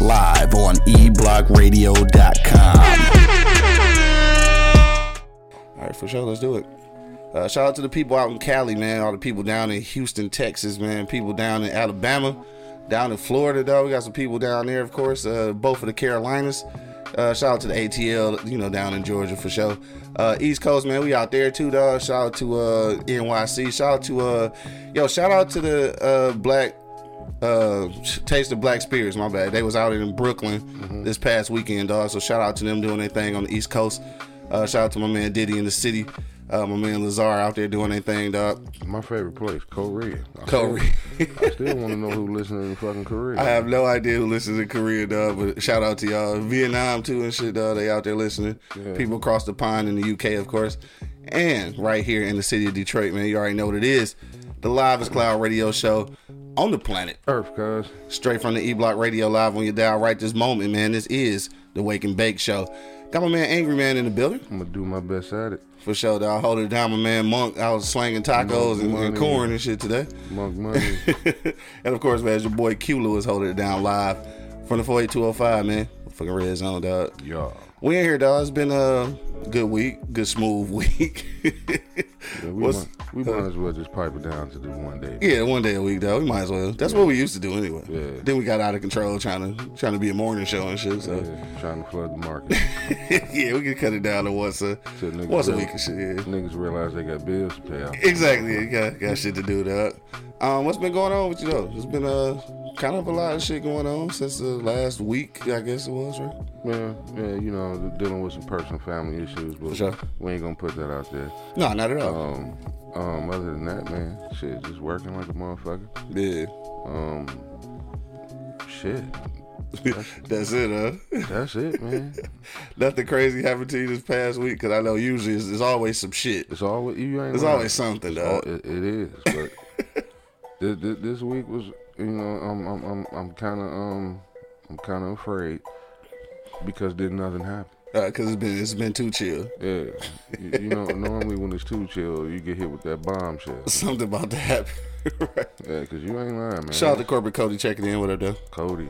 live on eblockradio.com. All right, for sure. Let's do it. Uh, shout out to the people out in Cali, man. All the people down in Houston, Texas, man. People down in Alabama, down in Florida, though. We got some people down there, of course. Uh, both of the Carolinas. Uh, shout out to the ATL, you know, down in Georgia for sure. Uh, East Coast, man, we out there too, dog. Shout out to uh, NYC. Shout out to uh, yo, shout out to the uh, Black uh Taste of Black Spirits, my bad. They was out in Brooklyn this past weekend, dog. So shout out to them doing their thing on the East Coast. Uh shout out to my man Diddy in the city. Uh my man Lazar out there doing their thing, dog. My favorite place, Korea. I Korea. Still, I still want to know who listening in fucking Korea. I have no idea who listens in Korea, dog, but shout out to y'all. Vietnam too and shit, dog. They out there listening. Yeah. People across the pond in the UK, of course. And right here in the city of Detroit, man. You already know what it is. The Live is Cloud radio show on the planet. Earth, cuz. straight from the E Block Radio Live on your dial right this moment, man. This is the Wake and Bake Show. Got my man Angry Man in the building I'm gonna do my best at it. for sure. Dog. Hold it down, my man Monk. I was slanging tacos and, and corn and shit today. Monk money. and of course, man, it's your boy Q Lewis holding it down live from the 48205, man. Fucking red zone, dog. Y'all. We in here, dog. It's been a good week, good smooth week. Yeah, we, might, we might as well just pipe it down to this one day. Yeah, one day a week, though. We might as well. That's what we used to do anyway. Yeah. Then we got out of control trying to trying to be a morning show and shit. So Yeah, trying to flood the market. yeah, we can cut it down to once a niggas once a real- week and shit. Yeah. Niggas realize they got bills to pay out. Exactly. Got, got shit to do, dog. Um, what's been going on with you though? It's been uh kind of a lot of shit going on since the last week, I guess it was, right? Yeah, yeah, you know, dealing with some personal family issues, but sure. we ain't gonna put that out there. No, not at all. Um, um, other than that, man, shit, just working like a motherfucker. yeah. Um, shit, That's it, huh? that's it, man. Nothing crazy happened to you this past week? Because I know usually it's, it's always some shit. It's always you ain't. Lying. always something, though. it, it is, but this, this, this week was, you know, I'm I'm I'm, I'm kind of um I'm kind of afraid because did nothing happen. Because it's been it's been too chill. Yeah, you, you know, normally when it's too chill, you get hit with that bombshell. Something about to happen. right. Yeah, because you ain't lying, man. Shout out to corporate Cody checking in. with up, though? Cody.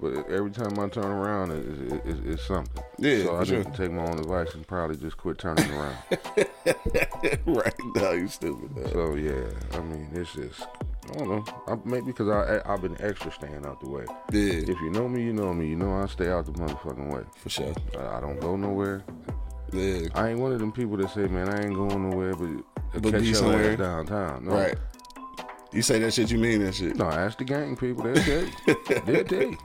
But every time I turn around, it, it, it, it's something. Yeah, so I sure. need to take my own advice and probably just quit turning around. right. No, you stupid. Dog. so yeah, I mean, it's just I don't know. I, maybe because I I- I've been extra staying out the way. Yeah, If you know me, you know me. You know I stay out the motherfucking way. for sure. I, I don't go nowhere. Yeah. I ain't one of them people that say, man, I ain't going nowhere, but, But catch your somewhere. ass downtown. No. Right. You say that shit, you mean that shit. No, ask the gang people. They'll tell you. They'll tell you.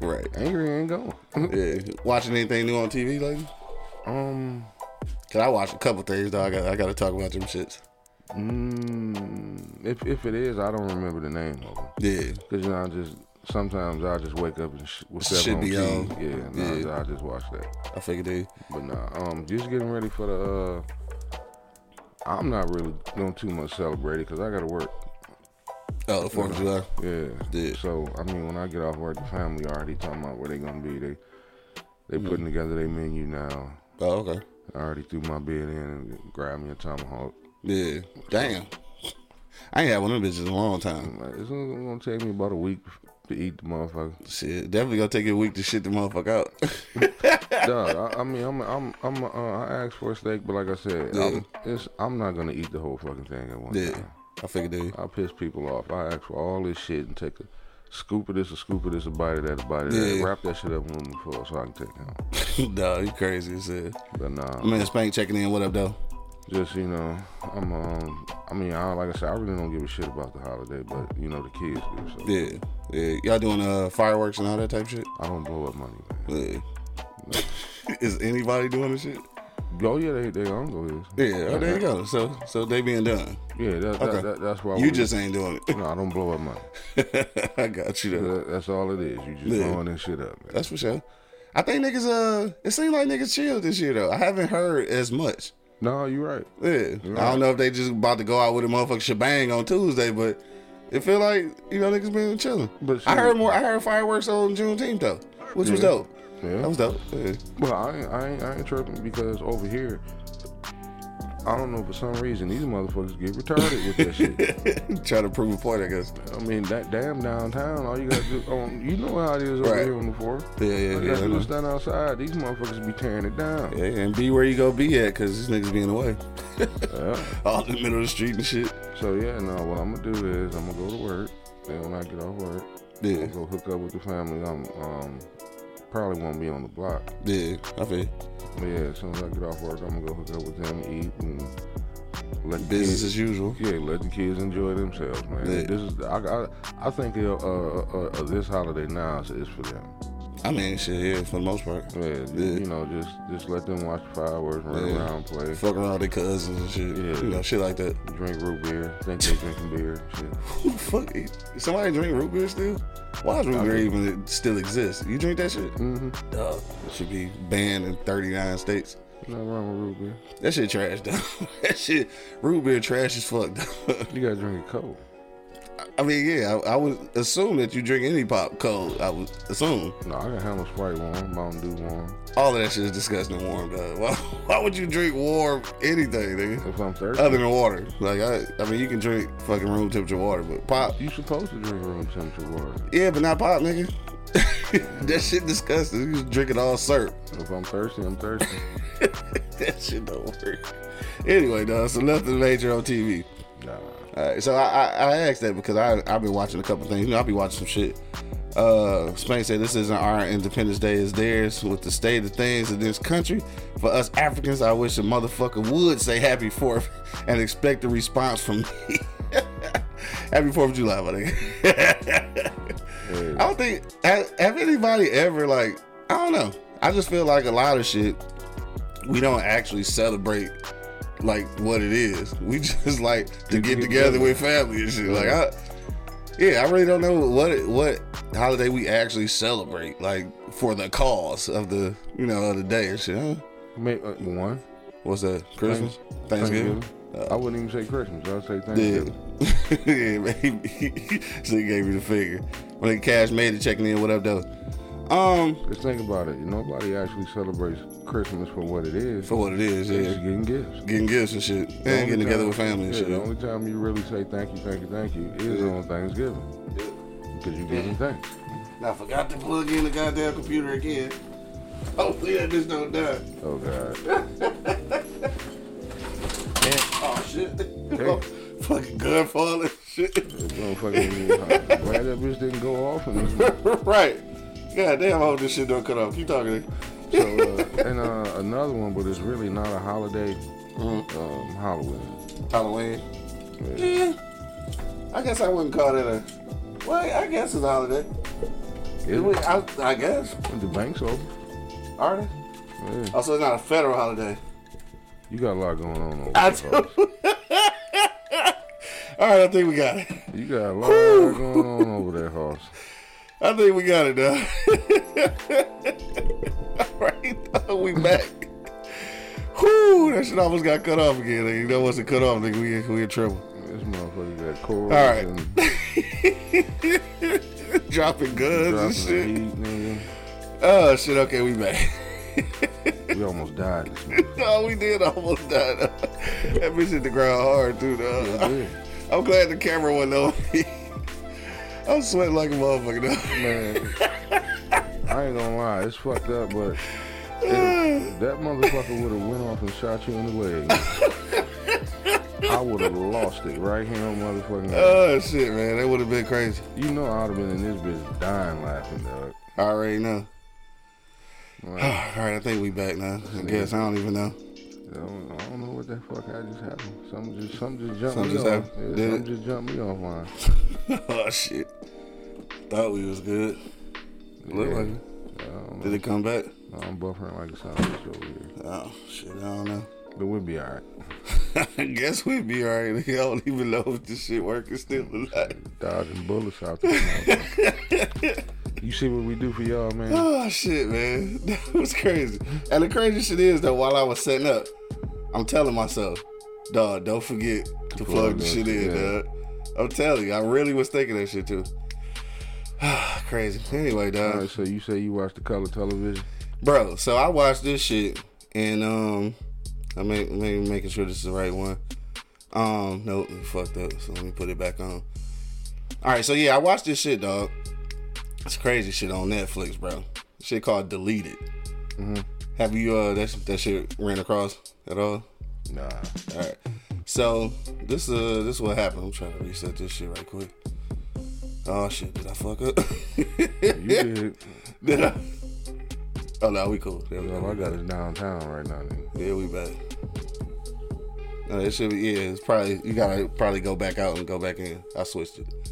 right. Angry ain't going. Yeah. Watching anything new on TV lately? um. Cause I watched a couple things, though. I got I got to talk about them shits. Mm, if if it is, I don't remember the name of them. Yeah. Cause you know, I just sometimes I just wake up and sh- Shit on be on. Yeah, nah, Yeah. I just watch that. I figured they. But nah, um, just getting ready for the. uh I'm not really doing too much celebrating because I gotta work. Oh, the Fourth of July. Yeah. Yeah. So I mean, when I get off work, the family already talking about where they gonna be. They they putting together their menu now. Oh, okay. I already threw my bid in and grabbed me a tomahawk. Yeah. Damn. I ain't had one of them bitches in a long time. Like, It's gonna gonna take me about a week to eat the motherfucker. Shit, definitely gonna take you a week to shit the motherfucker out. Dog, I, I mean, I'm, I'm, I'm, uh, I asked for a steak, but like I said, Yeah. I'm, it's, I'm not gonna eat the whole fucking thing at one yeah. time. I figured they. I piss people off. I ask for all this shit and take a scoop of this, a scoop of this, a bite of that, a bite of that. Yeah. Wrap that shit up in aluminum foil so I can take it home. nah, you crazy as hell. But nah, Man, Spank checking in. What up, though? Just you know, I'm, um, I mean, I, like I said, I really don't give a shit about the holiday, but you know, the kids do. So Yeah. Yeah. Y'all doing uh fireworks and all that type of shit? I don't blow up money, man. Yeah. Is anybody doing this shit? Oh yeah, they, they uncle is. Yeah. Oh, there you go. So, so they being done. Yeah, that, Okay. that, that, that's why You we- just ain't doing it. No, I don't blow up money. I got you. Though. That's all it is. You just Yeah. blowing this shit up, man. That's for sure. I think niggas uh it seems like niggas chilled this year though. I haven't heard as much. No, you're right. Yeah. I don't know if they just about to go out with a motherfucking shebang on Tuesday, but it feel like, you know, niggas been chilling. But I heard more I heard fireworks on Juneteenth though. Which was dope. Yeah. That was dope. Yeah. Well, I ain't, I ain't, I ain't tripping because over here, I don't know for some reason these motherfuckers get retarded with that shit. Try to prove a point, I guess. I mean, that damn downtown, all you gotta do, on, you know how it is over Right. here on the fourth. Yeah, yeah, All you yeah. gotta do is stand outside. These motherfuckers be tearing it down. Yeah, and be where you go be at, cause these niggas be in the way. Yeah. All in the middle of the street and shit. So yeah, no. What I'm gonna do is I'm gonna go to work. Then when I get off work, Yeah, I'm gonna go hook up with the family. I'm um probably won't be on the block. yeah, I feel. Yeah, as soon as I get off work, I'm gonna go hook up with them, eat, and let the Business kids, as usual. Yeah, let the kids enjoy themselves, man. Yeah. This is I, I, I think uh, uh, uh, uh, this holiday now is for them. I mean, shit, yeah, for the most part. Yeah, Yeah. you know, just just let them watch the fireworks, run Yeah. around, play, Fuck around with their cousins and shit. Yeah. You know, shit like that. drink root beer, think they drinking beer, shit. Who the fuck? Somebody drink root beer still? Why does root beer even still exist? You drink that shit? Mm-hmm. Dog. It should be banned in 39 states. Nothing wrong with root beer. That shit trash, though. that shit, root beer trash as fuck, though. You gotta drink it cold. I mean, yeah, I, I would assume that you drink any pop cold. I would assume. No, I can handle Sprite warm, Mountain Dew warm. All of that shit is disgusting warm, dog. Why, why would you drink warm anything, nigga? If I'm thirsty, Other than water. Like, I, I mean, you can drink fucking room temperature water, but pop, you supposed to drink room temperature water. yeah, but not pop, nigga. that shit disgusting. You just drink it all syrup. If I'm thirsty, I'm thirsty. that shit don't work. Anyway, dog, so nothing major on TV. Right, so I, I, I asked that because I I've been watching a couple things. You know, I'll be watching some shit. Uh, Spain said this isn't our Independence Day, it's theirs. With the state of things in this country, for us Africans, I wish a motherfucker would say Happy Fourth and expect a response from me. Happy Fourth of July, nigga. I don't think have, have anybody ever like I don't know. I just feel like a lot of shit we don't actually celebrate like what it is. We just like to Get get together. together with family and shit. Like I yeah, I really don't know what what holiday we actually celebrate like for the cause of the you know of the day and shit. Huh? May, uh, one. What's that? Christmas, Thanksgiving. I wouldn't even say Christmas. I'd say Yeah, Thanksgiving. yeah, maybe. so he gave me the figure. When the cash made it, checking in. What up, though? Um, Just think about it. Nobody actually celebrates Christmas for what it is. for what it is, It's yeah, getting gifts. getting gifts and shit, and only getting together with family and yeah, shit. The only time you really say thank you, thank you, thank you is on Thanksgiving. Yeah. Because you giving thanks. Now, I forgot to plug in the goddamn computer again. Hopefully that bitch don't die. Oh God. Oh shit! Damn. Fucking gun falling, shit. Motherfucking, glad that bitch didn't go off. Right. God damn, I hope this shit don't cut off. Keep talking. so, uh, and uh, another one, but it's really not a holiday. Mm-hmm. Um, Halloween. Halloween. Yeah. Yeah. I guess I wouldn't call that a. Well, I guess it's a holiday. Is We- it? I, I guess. The bank's open. Are they? Yeah. Also, it's not a federal holiday. You got a lot going on over I there. do. All right, I think we got it. You got a lot going on over there, Hoss. I think we got it now. All right, we back. Whoo, that shit almost got cut off again. Nigga. You know, once it cut off, nigga, we, we in trouble. This motherfucker got cords All right. and Dropping guns dropping and shit. heat. Oh, shit, okay, we back. We almost died this no, we did almost die. That bitch hit the ground hard, too, though. Yeah. I'm glad the camera wasn't on me. I'm sweating like a motherfucker, though. Man, I ain't gonna lie, it's fucked up, but if that motherfucker would have went off and shot you in the leg, I would have lost it right here on motherfucking. Oh, shit, man. That would have been crazy. you know I'd have been in this bitch dying laughing, dog. I already know. All right, I think we back now. I guess I don't even know. I, don't, I don't know what the fuck I just happened. Something just, something just jumped Something me just off. happened? Yeah, something just jumped me off offline. oh shit! Thought we was good. Look Yeah. like it. Did it come back? I'm buffering like a sandwich over here. Oh shit! I don't know. But we'll be alright. I guess we'd be alright. I don't even know if this shit working still or not. Dodging bullets out there. You see what we do for y'all, man? Oh shit, man, that was crazy. And the crazy shit is though, while I was setting up, I'm telling myself, dog, don't forget to plug the shit in, yeah. dog. I'm telling you, I really was thinking that shit too. crazy. Anyway, dog. All right, so you say you watch the color television? Bro, so I watched this shit and um I make maybe making sure this is the right one. Um, nope, fucked up. So let me put it back on. Alright, so yeah, I watched this shit, dog. It's crazy shit on Netflix, bro. Shit called Deleted. Have you uh that that shit ran across at all? Nah. Alright. So this uh this is what happened. I'm trying to reset this shit right quick. Oh shit, did I fuck up? You did. did I? Oh no, we cool. There we go. I got is downtown right now. Nigga. Yeah, we back. No, it should be. Yeah, it's probably you gotta probably go back out and go back in. I switched it.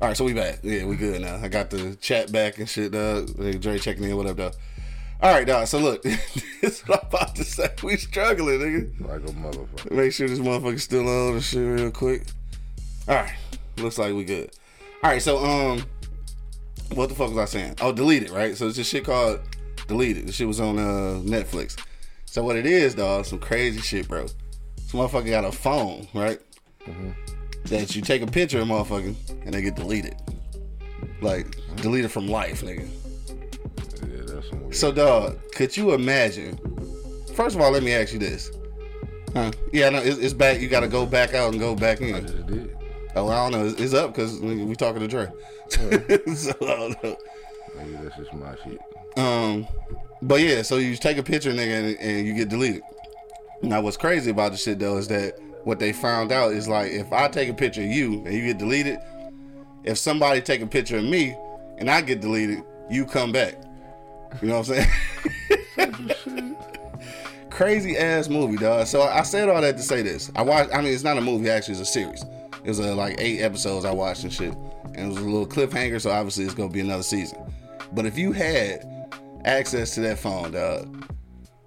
All right, so we back. Yeah, we good now. I got the chat back and shit. Uh, Dre checking in. What up, dog? All right, dog. So look, this is what I'm about to say. We struggling, nigga. Like a motherfucker. Make sure this motherfucker's still on and shit real quick. All right, looks like we good. All right, so um, what the fuck was I saying? Oh, delete it, right? So it's this shit called Deleted. The shit was on uh Netflix. So what it is, dog, some crazy shit, bro. This motherfucker got a phone, right? That you take a picture of motherfucking and they get deleted. Like deleted from life, nigga. Yeah, that's some weird. So, dog, could you imagine? First of all, let me ask you this. Huh? Yeah, no, it's, it's back. You got to go back out and go back I in. just did. Oh, I don't know. It's, it's up because we talking to Dre. so, I don't know. Maybe that's just my shit. Um, but yeah, so you take a picture, nigga, and, and you get deleted. Now, what's crazy about the shit though is that what they found out is like if I take a picture of you and you get deleted, if somebody take a picture of me and I get deleted, you come back. You know what I'm saying? crazy ass movie, dog. So I said all that to say this. I watched. I mean, it's not a movie. Actually, it's a series. It was uh, like eight episodes I watched and shit, and it was a little cliffhanger. So obviously, it's gonna be another season. But if you had access to that phone, dog,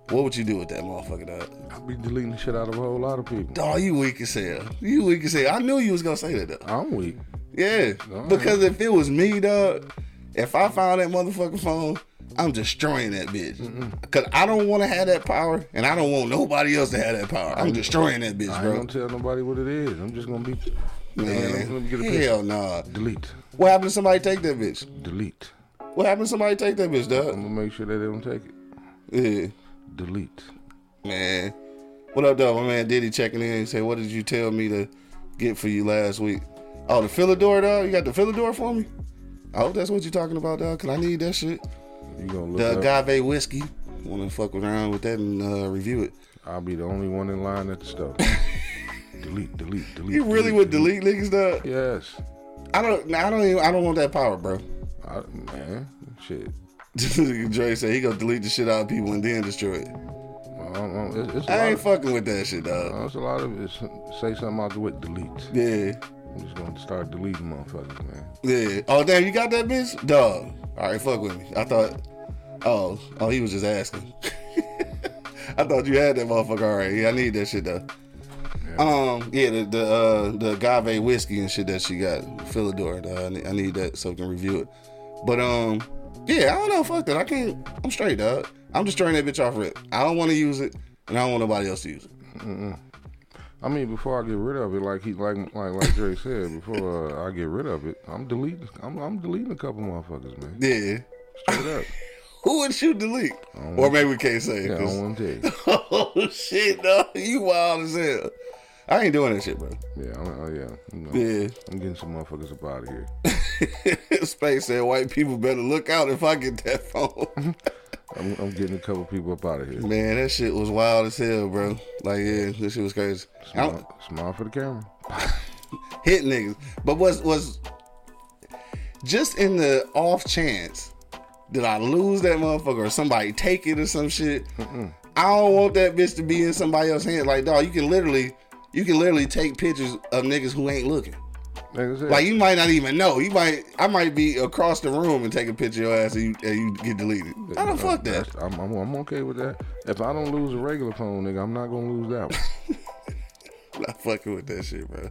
what would you do with that motherfucker, dog? I'll be deleting the shit out of a whole lot of people. Dog, you weak as hell. You weak as hell. I knew you was gonna say that, though. I'm weak. Yeah, because if it was me, dog, if I found that motherfucking phone, I'm destroying that bitch. Cause I don't want to have that power, and I don't want nobody else to have that power. I'm destroying that bitch, I bro. don't tell nobody what it is. I'm just gonna be. Man, me get a picture. hell nah. Delete. What happened to somebody take that bitch? Delete. What happened to somebody take that bitch, dog? I'm gonna make sure that they don't take it. Yeah, Delete. man. What up, dog? My man Diddy checking in. He said, "What did you tell me to get for you last week?" Oh, the Philidor, dog. You got the Philidor for me? I hope that's what you're talking about, dog. Cause I need that shit. You gonna look The up. agave whiskey. Want to fuck around with that and uh, review it? I'll be the only one in line at the store. delete, delete, delete. You really would delete niggas, dog? Yes. I don't. I don't. Even, I don't want that power, bro. I, man, shit. Dre said he gonna delete the shit out of people and then destroy it. I. It's, it's, I ain't of, fucking with that shit, dog. it's a lot of it. Say something out the way. Delete. Yeah, I'm just gonna start deleting motherfuckers, man. yeah. Oh damn, you got that bitch, dog. All right, fuck with me. I thought. Oh, oh, he was just asking. I thought you had that motherfucker already. Yeah, I need that shit though. Yeah. Um, yeah, the the uh, the agave whiskey and shit that she got, Philidor. dawg. I need, I need that so I can review it. But um, yeah, I don't know. Fuck that. I can't. I'm straight, dog. I'm just throwing that bitch off rip. I don't want to use it, and I don't want nobody else to use it. I mean, before I get rid of it, like he, like, like, like Dre said, before uh, I get rid of it, I'm deleting. I'm, I'm deleting a couple motherfuckers, man. Yeah. Straight up. Who would you delete? Or maybe we can't say. Yeah, I don't want to tell you. oh shit, dog. You wild as hell. I ain't doing that shit, bro. Yeah, I'm, oh yeah. You know, Yeah. I'm getting some motherfuckers up out of here. Space said white people better look out if I get that phone. I'm, I'm getting a couple people up out of here. Man, that shit was wild as hell, bro. Like, yeah, this shit was crazy. Smile, smile for the camera. hit niggas. But was was just in the off chance that I lose that motherfucker or somebody take it or some shit. I don't want that bitch to be in somebody else's hand. Like, dog, you can literally you can literally take pictures of niggas who ain't looking. Like I said, Like you might not even know. You might I might be across the room and take a picture of your ass and you, and you get deleted. I don't fuck that. I'm, I'm, I'm okay with that. If I don't lose a regular phone, nigga, I'm not gonna lose that one. I'm not fucking with that shit, bro.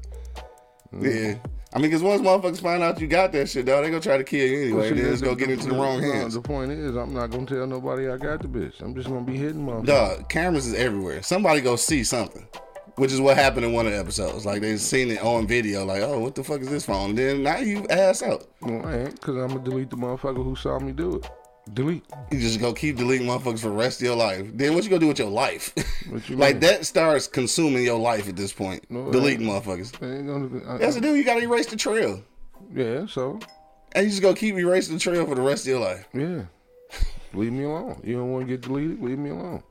Mm-hmm. Yeah. I mean, because once motherfuckers find out you got that shit, dog, they gonna try to kill you anyway. See, Then the- it's gonna get into the the- wrong hands. The point is, I'm not gonna tell nobody I got the bitch. I'm just gonna be hitting motherfuckers. Dog, cameras is everywhere. Somebody go see something. Which is what happened in one of the episodes. Like they seen it on video, like, oh, what the fuck is this phone? And then now you ass out. Well, I ain't, cause I'm gonna delete the motherfucker who saw me do it. Delete. You just go keep deleting motherfuckers for the rest of your life. Then what you gonna do with your life? What you like mean? that starts consuming your life at this point. No, deleting motherfuckers. Gonna. I, That's the deal. You gotta erase the trail. yeah. So And you just gonna keep erasing the trail for the rest of your life. yeah. leave me alone. You don't want to get deleted? Leave me alone.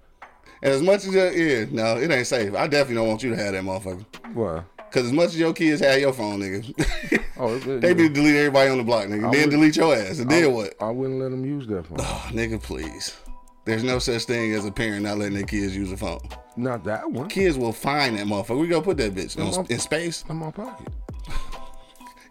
And as much as your yeah, no, it ain't safe. I definitely don't want you to have that motherfucker. Why? Cause as much as your kids have your phone, nigga, Oh, it, it, they be delete everybody on the block, nigga. I then delete your ass. And then what? I wouldn't let them use that phone. Oh, nigga, please. There's no such thing as a parent not letting their kids use a phone. Not that one. Kids will find that motherfucker. We go put that bitch No, on- in space. In my pocket.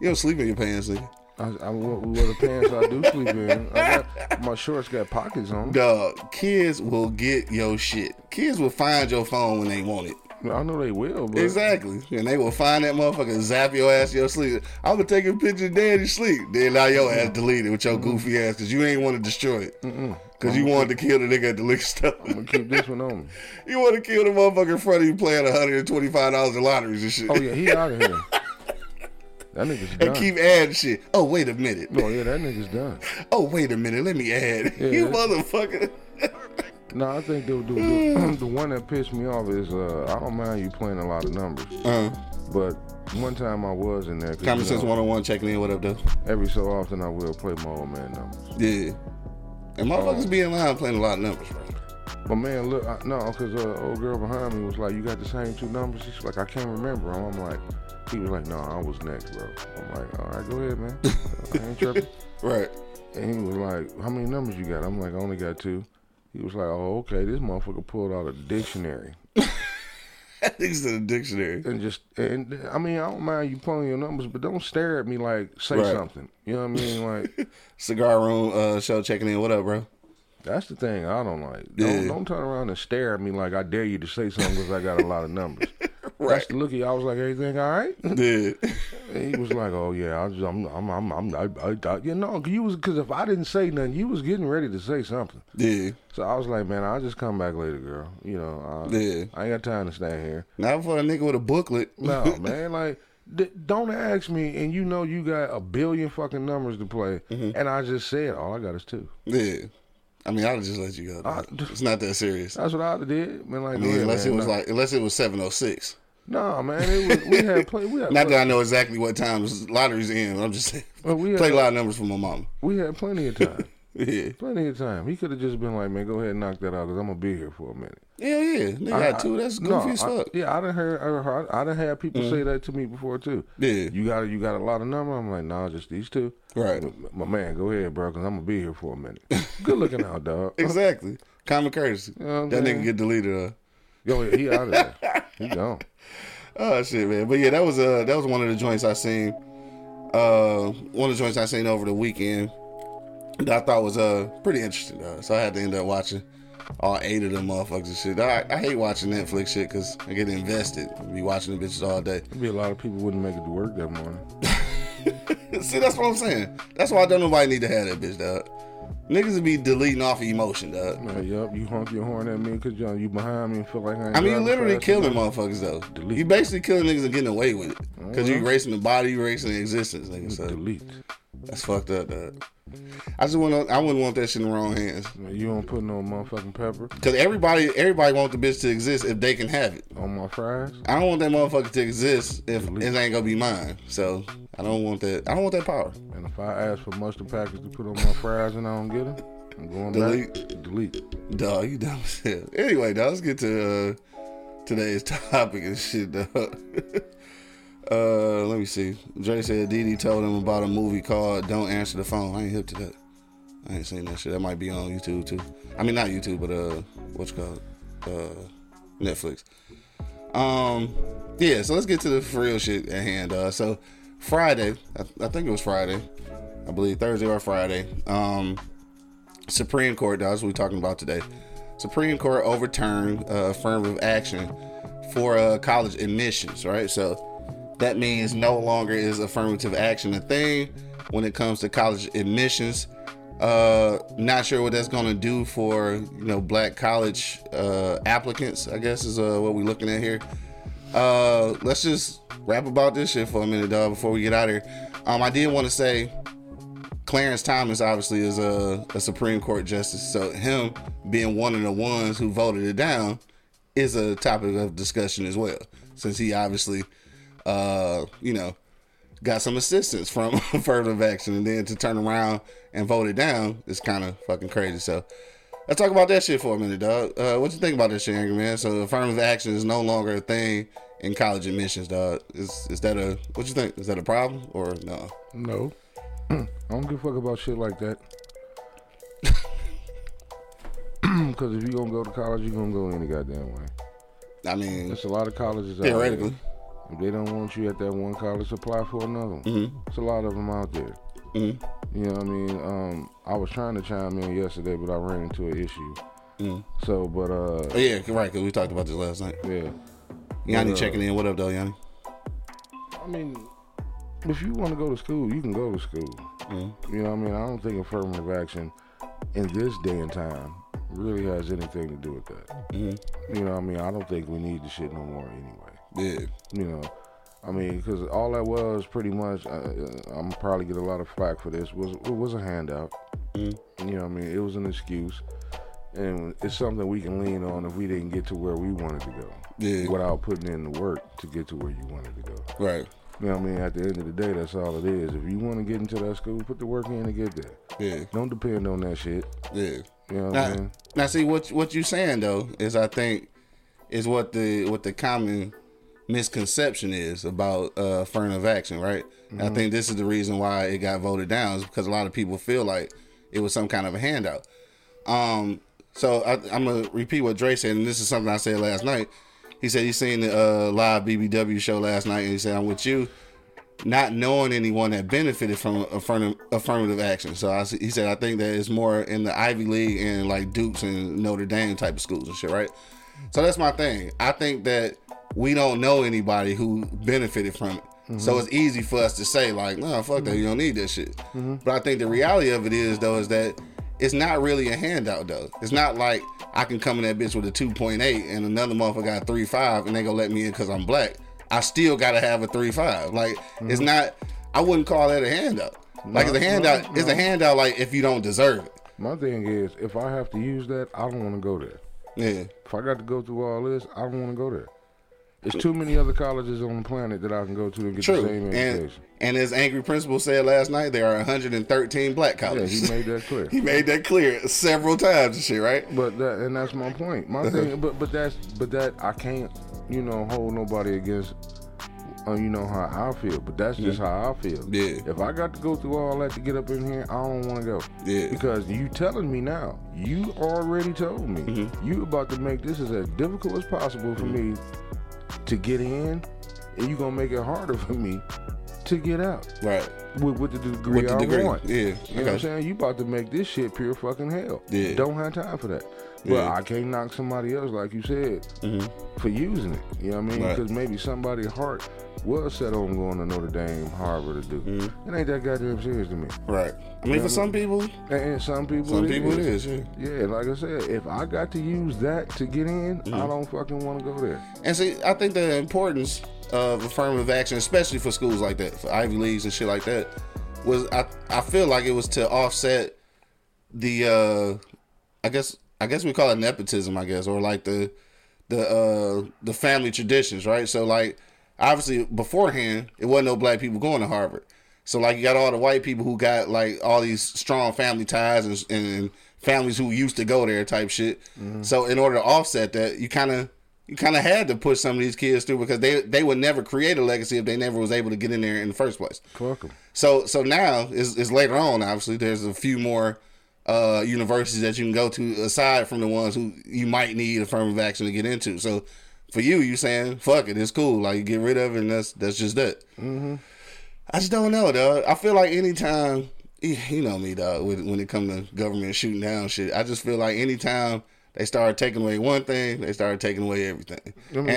You don't sleep in your pants, nigga. I, I what the pants I do sleep in. I got, my shorts got pockets on. Dog, kids will get your shit. Kids will find your phone when they want it. I know they will, but Exactly. And they will find that motherfucker and zap your ass your sleep. I'm gonna take a picture of daddy sleep. Then now your ass deleted with your goofy ass because you ain't want to destroy it. Because you wanted to kill the nigga at the liquor store. I'm gonna keep this one on me. you want to kill the motherfucker in front of you playing $125 in lotteries and shit. Oh yeah, he out of here. That nigga's and keep adding shit. Oh, wait a minute. No, yeah, that nigga's done. Oh, wait a minute. Let me add. Yeah. you motherfucker. No, I think the, the, the, the one that pissed me off is uh, I don't mind you playing a lot of numbers, Uh-huh. but one time I was in there. Common Sense know, 101 checking in. What up, though? Every so often I will play my old man numbers. Yeah. And motherfuckers be in line playing a lot of numbers, bro. But man, look, I, no, because uh, old girl behind me was like, "You got the same two numbers." She's like, "I can't remember." I'm like, he was like, "No, I was next, bro." I'm like, "All right, go ahead, man. I ain't tripping." Right. And he was like, "How many numbers you got?" I'm like, "I only got two. He was like, "Oh, okay." This motherfucker pulled out a dictionary Things in the dictionary. and just and I mean, I don't mind you pulling your numbers, but don't stare at me like say Right. something. You know what I mean? Like Cigar room uh, show checking in. What up, bro? That's the thing I don't like. Don't Yeah. don't turn around and stare at me like I dare you to say something because I got a lot of numbers. Right. That's the look. I was like, everything all right? Yeah. He was like, "Oh yeah, I just, I'm, I'm, I'm, I'm, I, I, I, you know, you was because if I didn't say nothing, you was getting ready to say something. Yeah. So I was like, man, I'll just come back later, girl. You know, I, Yeah. I ain't got time to stand here. Not for a nigga with a booklet. No, man, like, d- don't ask me, and you know you got a billion fucking numbers to play, Mm-hmm. and I just said all I got is two. Yeah. I mean, I'd have just let you go. I- it's not that serious. That's what I would've did, man. Like, I mean, ahead, unless man. it was Nah. like, unless it was 706. no, man, it was, we had play, we had, Not that I know exactly what times lotteries in. I'm just saying. well, we Play had, a lot of numbers for my mama. we had plenty of time. Yeah. Plenty of time. He could have just been like, man, go ahead and knock that out because I'm gonna be here for a minute. Hell yeah. Nigga I- got two. That's I- goofy no, as I- fuck. yeah, I done heard, I heard, I done had people say that to me before too. Yeah. You got, you got a lot of number. I'm like, nah, just these two. Right. My man, go ahead, bro, because I'm gonna be here for a minute. Good looking out, dog. Exactly. Common courtesy. know that saying? nigga get deleted. Uh. Yo, he out of there. He gone. Oh shit, man! But yeah, that was uh that was one of the joints I seen. Uh, one of the joints I seen over the weekend that I thought was uh pretty interesting. Uh, so I had to end up watching all eight of them motherfuckers and shit. I, I hate watching Netflix shit because I get invested. I Be watching the bitches all day. There'd be a lot of people wouldn't make it to work that morning. See, that's what I'm saying. That's why I don't nobody need to have that bitch, dog. Niggas would be deleting off of emotion, dog. Yup, you honk your horn at me because you, you behind me and feel like I ain't I mean, you literally killing motherfuckers though. Delete. You basically killing niggas and getting away with it because you Mhm. erasing the body, you erasing the existence, nigga. So Delete. That's fucked up, dog. I just want. I wouldn't want that shit in the wrong hands. You don't put no motherfucking pepper Cause everybody, everybody want the bitch to exist if they can have it. on my fries. I don't want that motherfucker to exist if it ain't gonna be mine. So I don't want that. I don't want that power. And if I ask for mustard packets to put on my fries and I don't get them, I'm going to Delete. back. Delete. Dog, you dumb hell. Anyway, dog, let's get to uh, today's topic and shit, dog. uh, let me see. Dre said Didi told him about a movie called "Don't Answer the Phone." I ain't hip to that. I ain't seen that shit. That might be on YouTube too. I mean, not YouTube, but uh, what's called uh, Netflix. Um, yeah. So let's get to the for real shit at hand. Uh, so Friday, I, I think it was Friday, I believe Thursday or Friday. Um, Supreme Court, that's what we're talking about today. Supreme Court overturned uh, affirmative action for uh, college admissions, right? So that means no longer is affirmative action a thing when it comes to college admissions. Uh, not sure what that's gonna do for you know black college uh, applicants. I guess is uh, what we're looking at here. Uh, let's just rap about this shit for a minute, dog, before we get out of here. Um, I did want to say Clarence Thomas obviously is a, a Supreme Court justice, so him being one of the ones who voted it down is a topic of discussion as well, since he obviously, uh, you know, got some assistance from affirmative action, and then to turn around and vote it down is kind of fucking crazy. So let's talk about that shit for a minute, dog. Uh, what you think about this shit, Angry Man? So affirmative action is no longer a thing in college admissions, dog. Is is that a what you think? Is that a problem or no? No. I don't give a fuck about shit like that. Because if you're gonna go to college, you're gonna go any goddamn way. I mean, There's a lot of colleges out theoretically. there. If they don't want you at that one college, apply for another one. Mhm. There's a lot of them out there. Mhm. You know what I mean? Um, I was trying to chime in yesterday, but I ran into an issue. Mhm. So, but uh, Oh, yeah, right. Cause we talked about this last night. yeah. Yanni But, uh, checking in. What up, though, Yanni? I mean, if you want to go to school, you can go to school. Mhm. You know what I mean? I don't think affirmative action in this day and time really has anything to do with that. Mhm. You know what I mean? I don't think we need the shit no more anyway. Yeah. You know, I mean, because all that was pretty much, uh, uh, I'm probably get a lot of flack for this. Was it was a handout. Mhm. You know what I mean? It was an excuse, and it's something we can lean on if we didn't get to where we wanted to go. Yeah. Without putting in the work to get to where you wanted to go. Right. You know what I mean? At the end of the day, that's all it is. If you want to get into that school, put the work in to get there. Yeah. Don't depend on that shit. Yeah. You know what Now, I'm saying? now, see what what you saying though is I think is what the what the common misconception is about uh, affirmative action, right? And I think this is the reason why it got voted down is because a lot of people feel like it was some kind of a handout. Um, so I, I'm gonna repeat what Dre said, and this is something I said last night. He said he seen the uh, live BBW show last night, and he said I'm with you, not knowing anyone that benefited from affirmative, affirmative action. So I, he said I think that it's more in the Ivy League and like Dukes and Notre Dame type of schools and shit, right? So that's my thing. I think that we don't know anybody who benefited from it. So it's easy for us to say like, no, fuck that, you don't need that shit. But I think the reality of it is though is that it's not really a handout though. It's not like I can come in that bitch with a 2.8 and another motherfucker got a 3.5 and they gonna let me in because I'm black. I still gotta have a 3.5. Like it's not. I wouldn't call that a handout. Like it's a handout. no, It's a handout. Like if you don't deserve it. My thing is, if I have to use that, I don't want to go there. Yeah. If I got to go through all this, I don't want to go there. There's too many other colleges on the planet that I can go to and get True. the same And education. and as Angry Principal said last night, there are 113 black Yeah, colleges. he made that clear. he made that clear several times and shit, right? But that, and that's my point. My uh-huh. thing, but but that's but that I can't, you know, hold nobody against, uh, you know how I feel. But that's just how I feel. Yeah. If I got to go through all that to get up in here, I don't want to go. Yeah. Because you telling me now, you already told me Mm-hmm. you about to make this as, difficult as possible for me to get in, and you gonna make it harder for me to get out Right. with, with the degree With the I degree. want. Yeah. You know what I'm saying? You about to make this shit pure fucking hell. Yeah. Don't have time for that. But Yeah. I can't knock somebody else, like you said, for using it. You know what I mean? Right. Because maybe somebody's heart was set on going to Notre Dame, Harvard to do. Mm-hmm. It ain't that goddamn serious to me. Right. I mean, for some people, And, and some people, some people it is. Yeah. Yeah, like I said, if I got to use that to get in, Mm-hmm. I don't fucking want to go there. And see, I think the importance of affirmative action, especially for schools like that, for Ivy Leagues and shit like that, was I I feel like it was to offset the uh I guess I guess we call it nepotism, I guess, or like the the uh the family traditions, right? So like obviously beforehand it wasn't no black people going to Harvard. So like you got all the white people who got like all these strong family ties and, and families who used to go there type shit. So in order to offset that, you kind of you kind of had to push some of these kids through because they they would never create a legacy if they never was able to get in there in the first place. Them. So so now is is later on. Obviously, there's a few more uh, universities that you can go to aside from the ones who you might need affirmative action to get into. So for you, you saying fuck it, it's cool. Like get rid of it, and that's that's just that. Mm-hmm. I just don't know, dog. I feel like anytime you know me, dog. When, when it comes to government shooting down shit, I just feel like anytime they start taking away one thing, they start taking away everything. And,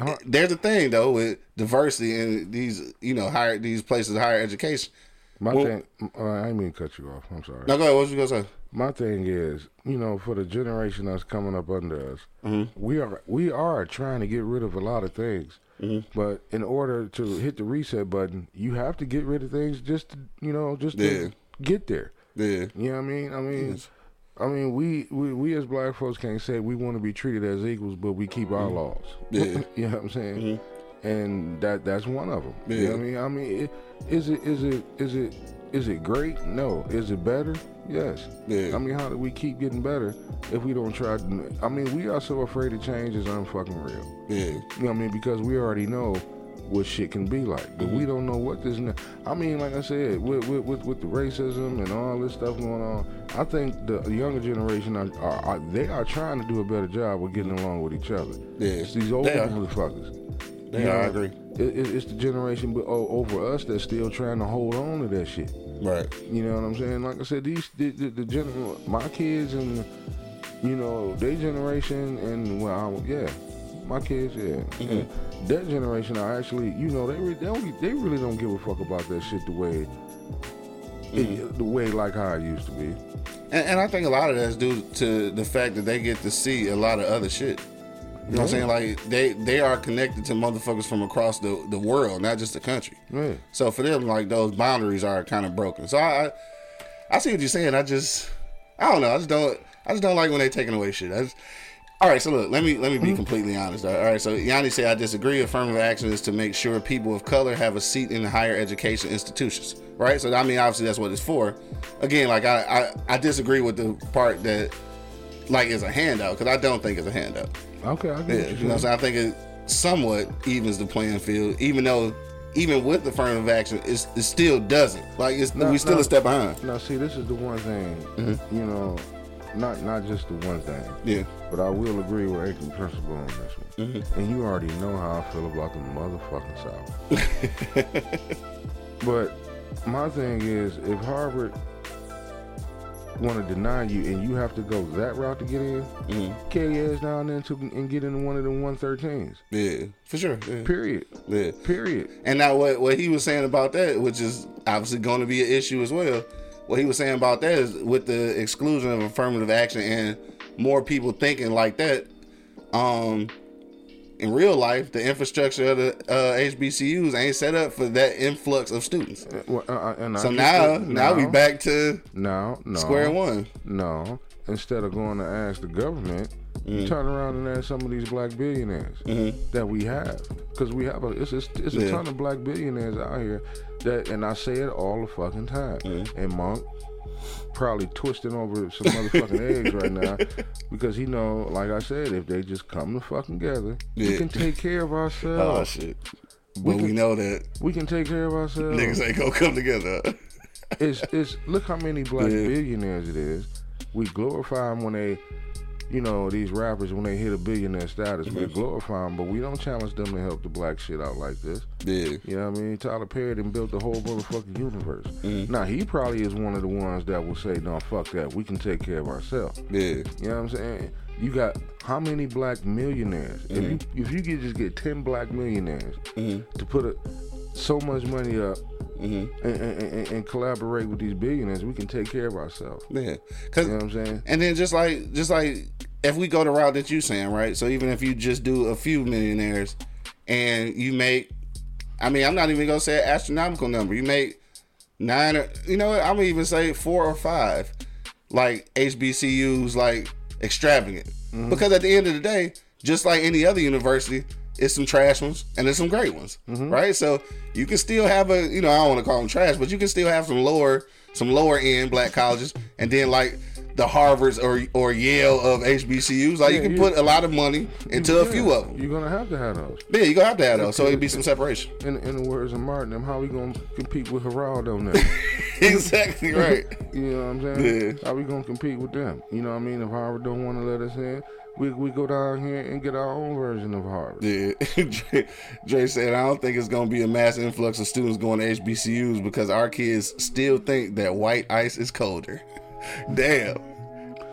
and there's a thing though with diversity in these, you know, higher these places higher education. My Well- thing, uh, I didn't mean to cut you off. I'm sorry. Now go ahead. What you gonna say? My thing is, you know, for the generation that's coming up under us, Mm-hmm. we are we are trying to get rid of a lot of things. Mm-hmm. But in order to hit the reset button, you have to get rid of things just to, you know, just to Yeah. get there. Yeah, You know what I mean? I mean, Yes. I mean, we, we we as black folks can't say we want to be treated as equals, but we keep our laws. Mm-hmm. Yeah. you know what I'm saying? And that that's one of them. You Yeah. know what I mean? I mean, it, is it is it is it is it great? No. Is it better? Yes. Yeah. I mean, how do we keep getting better if we don't try? To, I mean, we are so afraid of change is unfucking real. yeah, You know what I mean? Because we already know what shit can be like, but Mm-hmm. we don't know what this. ne- I mean, like I said, with with, with with the racism and all this stuff going on, I think the younger generation are, are, are they are trying to do a better job with getting along with each other. Yeah. It's these are. motherfuckers. You are, I agree. It, it, it's the generation over us that's still trying to hold on to that shit. Right. You know what I'm saying? Like I said, these the, the, the gen- my kids and you know their generation and well, I, yeah, my kids, yeah, And mm-hmm. that generation are actually, you know, they re- they don't they really don't give a fuck about that shit the way it, mm-hmm. the way like how it used to be. And, and I think a lot of that's due to the fact that they get to see a lot of other shit. You know what I'm saying? Like they they are connected to motherfuckers from across the, the world, not just the country. Yeah. So for them, like those boundaries are kind of broken. So I, I I see what you're saying. I just I don't know. I just don't I just don't like when they taking away shit. I just, all right, so look, let me let me be mm-hmm. completely honest. All right, so Yanni said I disagree. Affirmative action is to make sure people of color have a seat in higher education institutions. Right. So I mean, obviously that's what it's for. Again, like I I, I disagree with the part that like is a handout because I don't think it's a handout. Okay, I Yeah, get you know saying? I think it somewhat evens the playing field, even though even with the affirmative action, it's, it still doesn't. Like it's No, we still no. a step behind. Now, see, this is the one thing, Mm-hmm. you know, not not just the one thing, Yeah. but I will agree with Aiken Principle on this one. Mm-hmm. And you already know how I feel about the motherfucking South. but my thing is, if Harvard want to deny you and you have to go that route to get in, Mm-hmm. carry your ass down there to, and get into one of the 113s. Yeah, for sure. Yeah. Period. yeah. Period. And now what what he was saying about that, which is obviously going to be an issue as well. What he was saying about that is with the exclusion of affirmative action and more people thinking like that. Um, in real life, the infrastructure of the uh, HBCUs ain't set up for that influx of students. Uh, well, uh, uh, and So now, that. now we back to No, no. square one. No. Instead of going to ask the government, Mm-hmm. you turn around and ask some of these black billionaires that we have, because we have a it's a, it's a Yeah. ton of black billionaires out here that, and I say it all the fucking time. Mm-hmm. And Monk probably twisting over some motherfucking eggs right now because he know, like I said, if they just come to fucking together, we can take care of oh, ourselves. Oh shit! But we know that we can take care of ourselves. niggas ain't gonna come together. it's it's look how many black Yeah. billionaires it is. We glorify them when they, you know, these rappers when they hit a billionaire status. We Mm-hmm. glorify them, but we don't challenge them to help the black shit out like this. yeah, You know what I mean? Tyler Perry done built the whole motherfucking universe. Mm-hmm. Now he probably is one of the ones that will say, "No, fuck that. We can take care of ourselves." yeah, You know what I'm saying? You got how many black millionaires? If you if you could just get ten black millionaires to put a, so much money up Mm-hmm. and, and, and, and collaborate with these billionaires, we can take care of ourselves. yeah. Cause You know what I'm saying? And then just like just like if we go the route that you're saying, right? So even if you just do a few millionaires and you make I mean, I'm not even gonna say an astronomical number. You make nine or you know what, I'm gonna even say four or five like HBCUs like extravagant. Mm-hmm. Because at the end of the day, just like any other university, it's some trash ones and there's some great ones. Right? So you can still have a you know, I don't wanna call them trash, but you can still have some lower some lower end black colleges and then like the Harvards or or Yale of HBCUs. Like you can you- put a lot of money into a few of them. You're gonna have to have those. Yeah, you're gonna have to have those, so it'd be some separation. In, in the words of Martin, them, how we gonna compete with Geraldo now? exactly right. you know what I'm saying? Yeah. How we gonna compete with them? You know what I mean? If Harvard don't want to let us in, we we go down here and get our own version of Harvard. Yeah, Dre, Dre said, I don't think it's going to be a mass influx of students going to HBCUs because our kids still think that white ice is colder. Damn.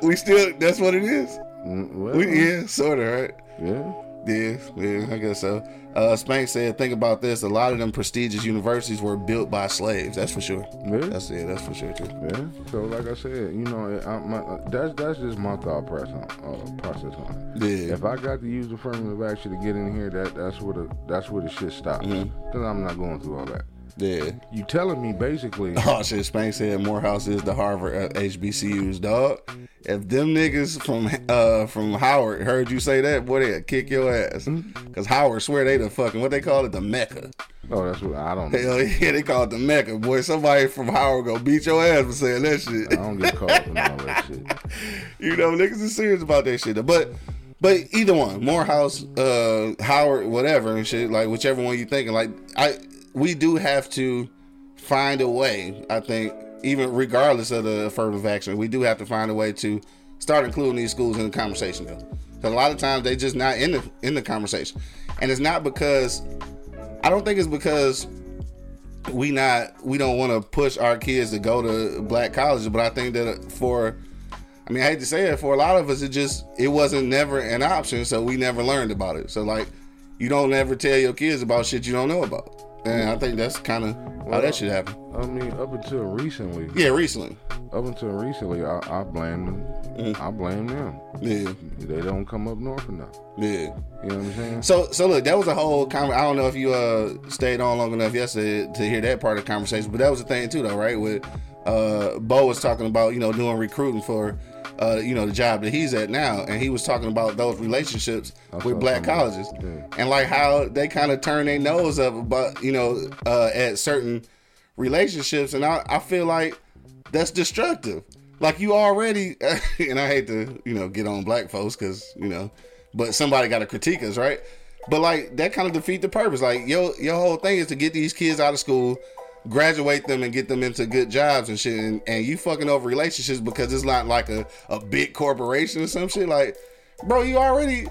We still, that's what it is. Mm, Well, We, yeah, sort of, right? yeah. Yeah, yeah, I guess so. Uh, Spank said, "Think about this. A lot of them prestigious universities were built by slaves. That's for sure. Yeah. That's yeah, that's for sure too. Yeah. So like I said, you know, I, my, that's that's just my thought process on, uh, process on it. Yeah, If I got to use the affirmative action to get in here, that that's where the that's where the shit stops. Mm-hmm. Because I'm not going through all that. Yeah. You telling me basically? Oh shit, Spank said Morehouse is the Harvard uh, HBCUs, dog. If them niggas from uh from Howard heard you say that, boy, they'd kick your ass. Cause Howard swear they the fucking what they call it, the Mecca. Oh, that's what I don't. Hell yeah, they call it the Mecca. Boy, somebody from Howard go beat your ass for saying that shit. I don't get caught up in all that shit. you know, niggas is serious about that shit. But but either one, Morehouse, uh, Howard, whatever and shit, like whichever one you thinking, like I we do have to find a way, I think, even regardless of the affirmative action, we do have to find a way to start including these schools in the conversation though. Because a lot of times they just not in the in the conversation. And it's not because I don't think it's because we not we don't want to push our kids to go to black colleges, but I think that for I mean I hate to say it, for a lot of us it just it wasn't never an option, so we never learned about it. So like you don't ever tell your kids about shit you don't know about. And I think that's kind of how that should happen. I mean, up until recently, Yeah, recently. up until recently, I, I blame them. Mm-hmm. I blame them. Yeah, They don't come up north enough. yeah. You know what I'm saying? So, so look, that was a whole. Con- I don't know if you uh stayed on long enough yesterday to hear that part of the conversation, but that was the thing too, though, right? With uh, Bo was talking about you know doing recruiting for uh you know the job that he's at now, and he was talking about those relationships with black colleges, yeah. and like how they kind of turn their nose up about you know uh at certain relationships, and I I feel like that's destructive. Like you already, and I hate to you know get on black folks because you know, but somebody got to critique us, right? But like that kind of defeat the purpose. Like your your whole thing is to get these kids out of school, graduate them, and get them into good jobs and shit. And, and you fucking over relationships because it's not like a a big corporation or some shit. Like, bro, you already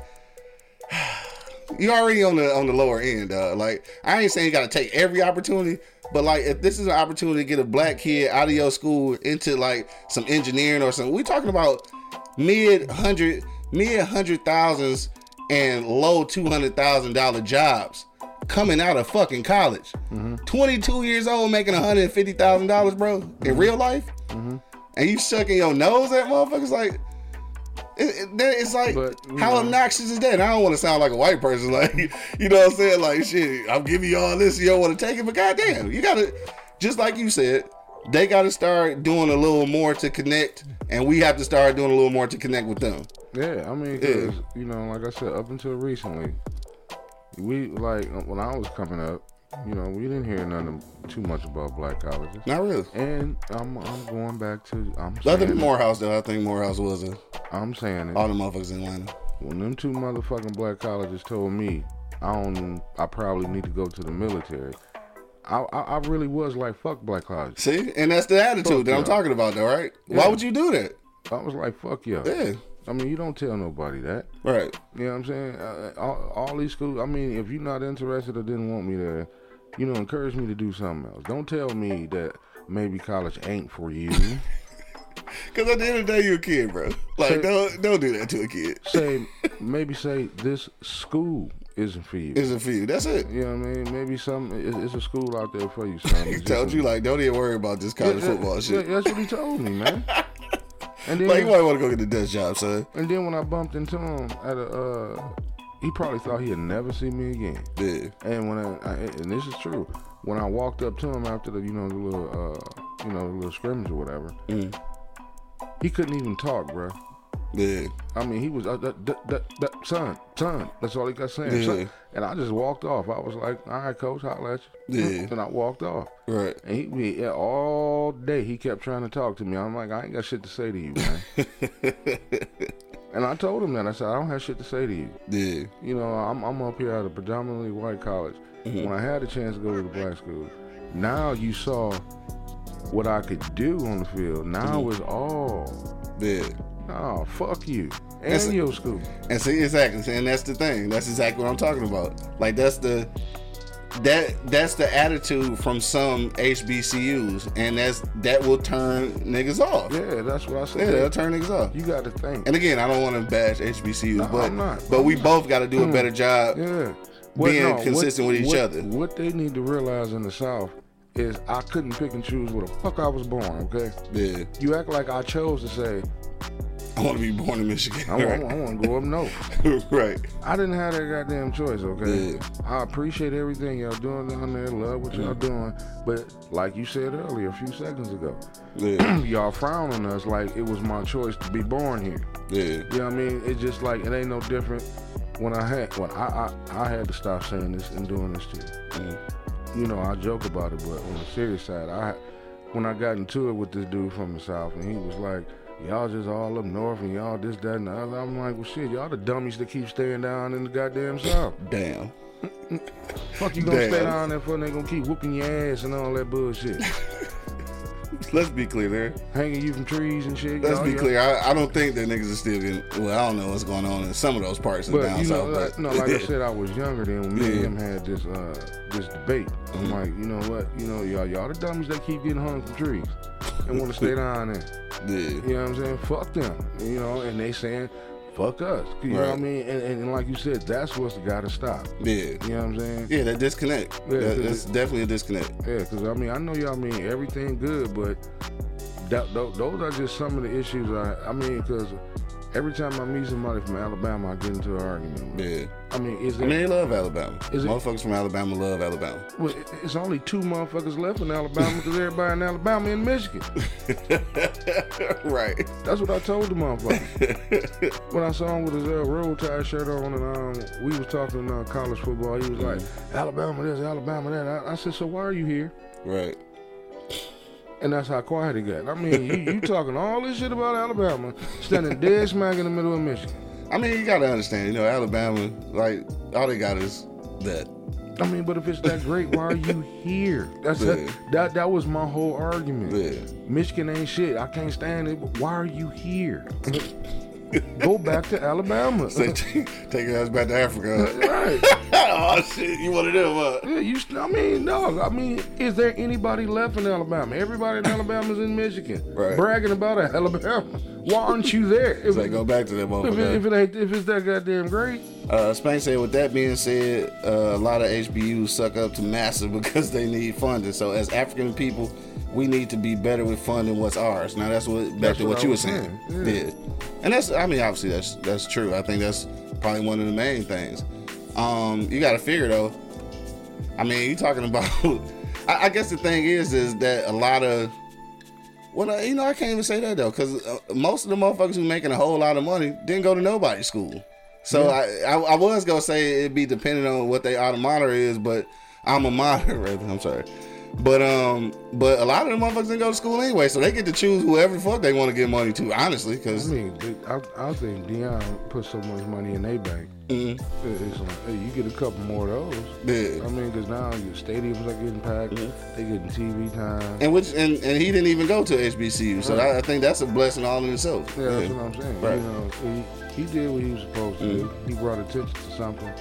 you already on the on the lower end. Uh, like I ain't saying you got to take every opportunity, but like if this is an opportunity to get a black kid out of your school into like some engineering or something, we talking about mid hundred, mid hundred thousands and low two hundred thousand dollar jobs coming out of fucking college. Twenty two years old making one hundred fifty thousand dollars, bro, in mm-hmm. real life, mm-hmm. and you sucking your nose at motherfuckers like. It, it, it's like But, how know- obnoxious is that? And I don't want to sound like a white person, like you know what I'm saying? Like shit, I'm giving you all this, you don't want to take it, but goddamn, you gotta just like you said, they gotta start doing a little more to connect, and we have to start doing a little more to connect with them. Yeah, I mean, 'cause, you know, like I said, up until recently, we like um, when I was coming up, you know, we didn't hear nothing too much about black colleges. Not really. And I'm I'm going back to I'm Other than Morehouse, though, I think Morehouse was a I'm saying it. all the motherfuckers in Atlanta. When them two motherfucking black colleges told me I don't, I probably need to go to the military. I, I, I really was like, fuck black colleges. See, and that's the attitude Fuck that I'm talking about, though, right? Why would you do that? I was like, fuck yeah. Yeah, I mean, you don't tell nobody that. right. You know what I'm saying? Uh, all, all these schools. I mean, if you're not interested or didn't want me there, you know, encourage me to do something else. Don't tell me that maybe college ain't for you. Because at the end of the day, you're a kid, bro. Like, So- don't don't do that to a kid. say maybe say this school isn't for you. Isn't for you. That's it. you know what I mean? Maybe some it's, it's a school out there for you. Son. He told you like, don't even worry about this college Yeah, football yeah, shit. yeah, that's what he told me, man. And then Like, you might want to go get the desk job, son. and then when I bumped into him at a, uh, he probably thought he'd never see me again. Yeah. And when I, I and this is true, when I walked up to him after the you know the little uh you know the little scrimmage or whatever, Mm. he couldn't even talk, bro. Yeah. I mean, he was uh, that, that, that, that, son, son. That's all he got saying. Yeah. son. And I just walked off. I was like, all right, coach, holla at you. Yeah. And I walked off. Right. And he, yeah, all day he kept trying to talk to me. I'm like, I ain't got shit to say to you, man. and I told him that. I said, I don't have shit to say to you. Yeah. You know, I'm, I'm up here at a predominantly white college. Mm-hmm. When I had a chance to go to the black school, now you saw what I could do on the field. Now mm-hmm. it's all, Yeah. Oh, fuck you. And That's- your school. And see, exactly, and that's the thing. That's exactly what I'm talking about. Like that's the that that's the attitude from some HBCUs, and that's that will turn niggas off. Yeah, that's what I said. yeah that'll turn niggas off. you got to think. And again, I don't want to bash HBCUs, No, but I'm not. but I'm we not. both got to do a hmm. better job. Yeah. being consistent with each what- other. What they need to realize in the South is I couldn't pick and choose where the fuck I was born, okay? Yeah, You act like I chose to say, I want to be born in Michigan. I, want, I want to go up north. right. I didn't have that goddamn choice, okay? Yeah. I appreciate everything y'all doing down there, love what y'all doing. But like you said earlier, a few seconds ago, Yeah, y'all frown on us like it was my choice to be born here. yeah, You know what I mean? It's just like it ain't no different when I had when I I, I had to stop saying this and doing this too. Mm-hmm. You know, I joke about it, but on the serious side, I when I got into it with this dude from the south, and he was like, "Y'all just all up north, and y'all this, that, and the other." I'm like, "Well, shit, y'all the dummies that keep staying down in the goddamn south. Damn. Fuck you gonna stay Damn. down there for? and They gonna keep whooping your ass and all that bullshit, Let's be clear there. hanging you from trees and shit. Let's be clear. I, I don't think that niggas are still getting. Well, I don't know what's going on in some of those parts of But down you know, south. But no, like I said, I was younger then when me Yeah. and him had this uh this debate. I'm Mhm. like, you know what, you know, y'all y'all the dummies that keep getting hung from trees and want to stay down there. yeah, You know what I'm saying? Fuck them. You know, and they saying, fuck us. You know what I mean? And, and, like you said, that's what's got to stop. yeah, You know what I'm saying? yeah. That disconnect. Yeah, that, that's definitely a disconnect. Yeah, because I mean, I know y'all mean everything good, but that, tho- those are just some of the issues. I, I mean, because every time I meet somebody from Alabama, I get into an argument. Yeah. I mean, is I mean, they love Alabama. Is it- Motherfuckers from Alabama love Alabama. Well, it's only two motherfuckers left in Alabama because everybody in Alabama in Michigan. right. That's what I told the motherfucker. when I saw him with his uh, Roll Tide shirt on and um, we was talking uh, college football, he was like, Alabama this, Alabama that. I, I said, so why are you here? Right. And that's how quiet he got. I mean, you, you talking all this shit about Alabama, standing dead smack in the middle of Michigan. I mean, you gotta understand. You know, Alabama, like all they got is that. I mean, but if it's that great, why are you here? That's Yeah. that. That was my whole argument. Yeah. Michigan ain't shit. I can't stand it. But why are you here? Go back to Alabama. Say, take your ass back to Africa. right. oh shit, you want to do Huh? Yeah, you. I mean, dog. I mean, is there anybody left in Alabama? Everybody in Alabama is in Michigan, Right. bragging about Alabama. Why aren't you there? If, Say, go back to that if, it, if it ain't, if it's that goddamn great, Uh, Spank said, with that being said, uh, a lot of HBUs suck up to massive because they need funding. So as African people, we need to be better with funding what's ours. Now that's what back That's to what what, you were saying. saying, Yeah. yeah. and that's I mean obviously that's that's true. I think that's probably one of the main things. Um, you got to figure though. I mean, you talking about. I, I guess the thing is, is that a lot of. Well, you know, I can't even say that though, because uh, most of the motherfuckers who making a whole lot of money didn't go to nobody's school. So I, I, I was gonna say it'd be depending on what their alma mater is, but alma mater, rather, I'm sorry. But um, but a lot of the motherfuckers didn't go to school anyway, so they get to choose whoever the fuck they want to give money to. Honestly, Because I mean, they- I, I think Deion put so much money in their bank. Mm-hmm. It's like, hey, you get a couple more of those. yeah. I mean, because now your stadiums are getting packed. They getting TV time. and which and, and he didn't even go to HBCU, so I, I think that's a blessing all in itself. Yeah, that's what I'm saying. Right. You know, he, he did what he was supposed to do. He brought attention to something.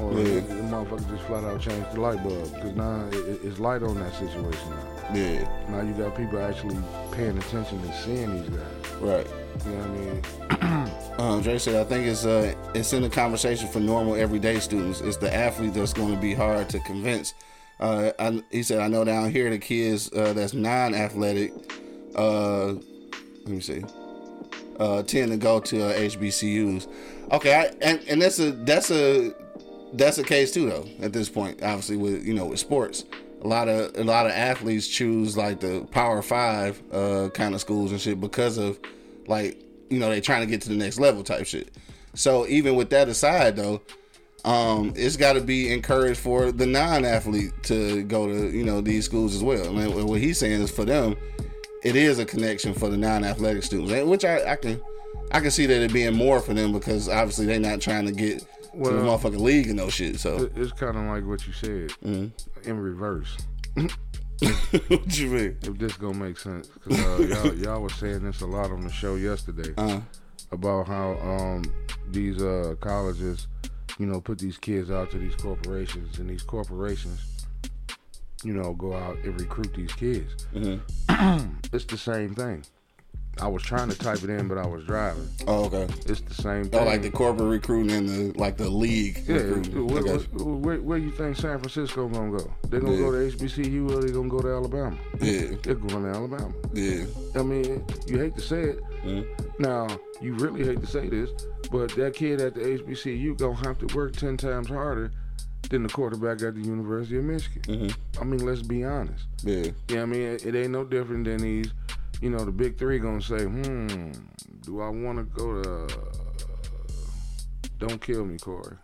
Or Yeah. the motherfucker just flat out changed the light bulb. Because now it- it's light on that situation now. Yeah, Now you got people actually paying attention and seeing these guys. right. You know what I mean? Um, Dre said, "I think it's uh, it's in the conversation for normal everyday students. It's the athlete that's going to be hard to convince." Uh, I, he said, "I know down here the kids uh, that's non-athletic, uh, let me see, uh, tend to go to uh, HBCUs. Okay, I, and and that's a that's a that's a case too though. At this point, obviously with you know with sports." A lot of a lot of athletes choose like the Power Five uh, kind of schools and shit because of like you know they trying to get to the next level type shit. So even with that aside though, um, it's got to be encouraged for the non-athlete to go to you know these schools as well. Mean, what he's saying is for them, it is a connection for the non-athletic students, and which I, I can I can see that it being more for them because obviously they're not trying to get to the motherfucking league and no shit. So It's kind of like what you said in reverse. what you mean? If this gonna make sense, because uh, y'all, y'all was saying this a lot on the show yesterday Uh, about how um, these uh, colleges you know, put these kids out to these corporations, and these corporations, you know, go out and recruit these kids. it's the same thing. I was trying to type it in, but I was driving. Oh, okay. It's the same thing. Oh, like the corporate recruiting and the like the league. Yeah, recruiting. where, I where, you. where, you think San Francisco gonna go? They gonna Yeah. go to HBCU or they gonna go to Alabama? Yeah, They're going to Alabama. yeah. I mean, you hate to say it. Mm. Now, you really hate to say this, but that kid at the HBCU gonna have to work ten times harder than the quarterback at the University of Michigan. Mm-hmm. I mean, let's be honest. Yeah, Yeah, I mean, it, it ain't no different than these. You know, the big three gonna say, "Hmm, do I want to go to? Don't kill me, Corey.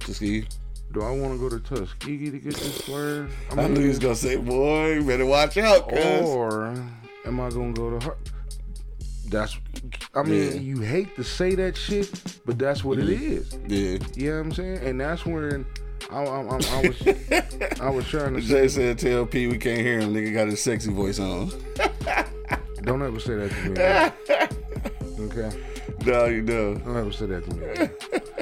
Tuskegee. Do I want to go to Tuskegee to get this player? I knew he was gonna say, "Boy, you better watch out, cuz." or am I gonna go to her? That's, I mean, Yeah. you hate to say that shit, but that's what it is. Yeah. You know what I'm saying? And that's when I, I, I, I was, I was trying to say, Jay said, "Tell P we can't hear him. Nigga got his sexy voice on." don't ever say that to me. okay, no, you know. don't ever say that to me.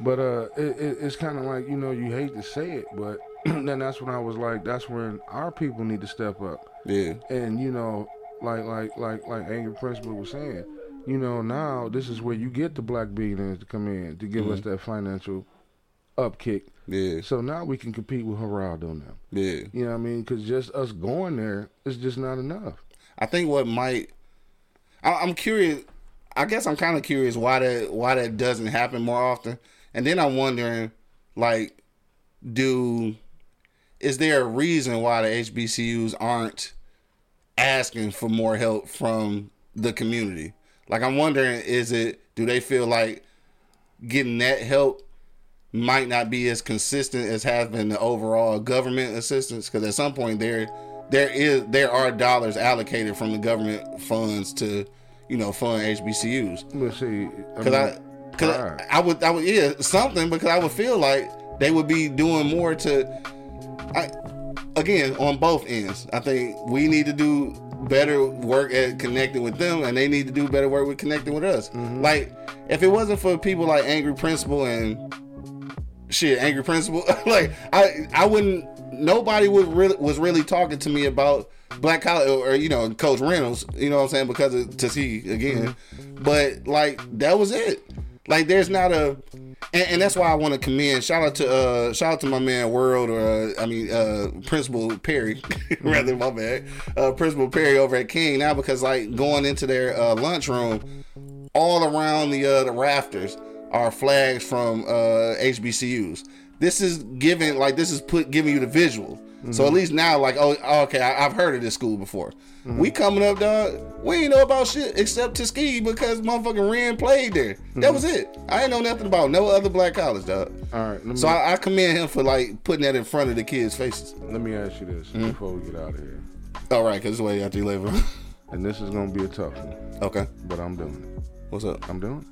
But uh, it, it, it's kind of like you know you hate to say it, but then that's when I was like, that's when our people need to step up. Yeah. and you know like like like like angry principal was saying you know now this is where you get the black billionaires to come in to give us that financial upkick Yeah. so now we can compete with Geraldo now Yeah. you know what i mean because just us going there is just not enough I think what might I, I'm curious. I guess I'm kind of curious why that why that doesn't happen more often. And then I'm wondering, like, do is there a reason why the HBCUs aren't asking for more help from the community? Like, I'm wondering, is it do they feel like getting that help might not be as consistent as having the overall government assistance? Because at some point there there is there are dollars allocated from the government funds to you know fund HBCUs. but see Because I, cause pride. I, I would, I would, yeah, something because I would feel like they would be doing more to. I, again, on both ends, I think we need to do better work at connecting with them, and they need to do better work with connecting with us. Mm-hmm. Like, if it wasn't for people like Angry Principal and shit, Angry Principal, like I, I wouldn't. Nobody would really was really talking to me about Black college or, you know Coach Reynolds. You know what I'm saying because of Tuskegee again, but like that was it. Like there's not a, and, and that's why I want to commend. Shout out to uh shout out to my man World or uh, I mean uh Principal Perry rather my bad uh Principal Perry over at King now because like going into their uh, lunchroom all around the uh, the rafters are flags from uh, HBCUs. This is giving like this is put giving you the visual. So at least now, like, oh, okay, I, I've heard of this school before. We coming up, dog. We ain't know about shit except Tuskegee because motherfucking Ren played there. That was it. I ain't know nothing about no other black college, dog. all right let me, So I, I commend him for like putting that in front of the kids' faces. let me ask you this Mm-hmm. before we get out of here All right, cause it's way after you later. and this is gonna be a tough one okay, but i'm doing it what's up? I'm doing.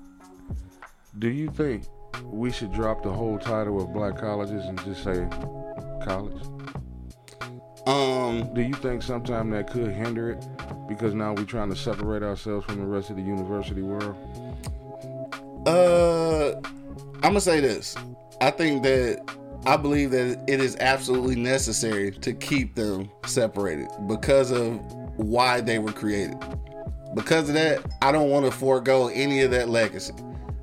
Do you think we should drop the whole title of black colleges and just say college? Um, Do you think sometime that could hinder it because now we're trying to separate ourselves from the rest of the university world? Uh, I'm gonna say this. I think that I believe that it is absolutely necessary to keep them separated because of why they were created. Because of that, I don't want to forego any of that legacy.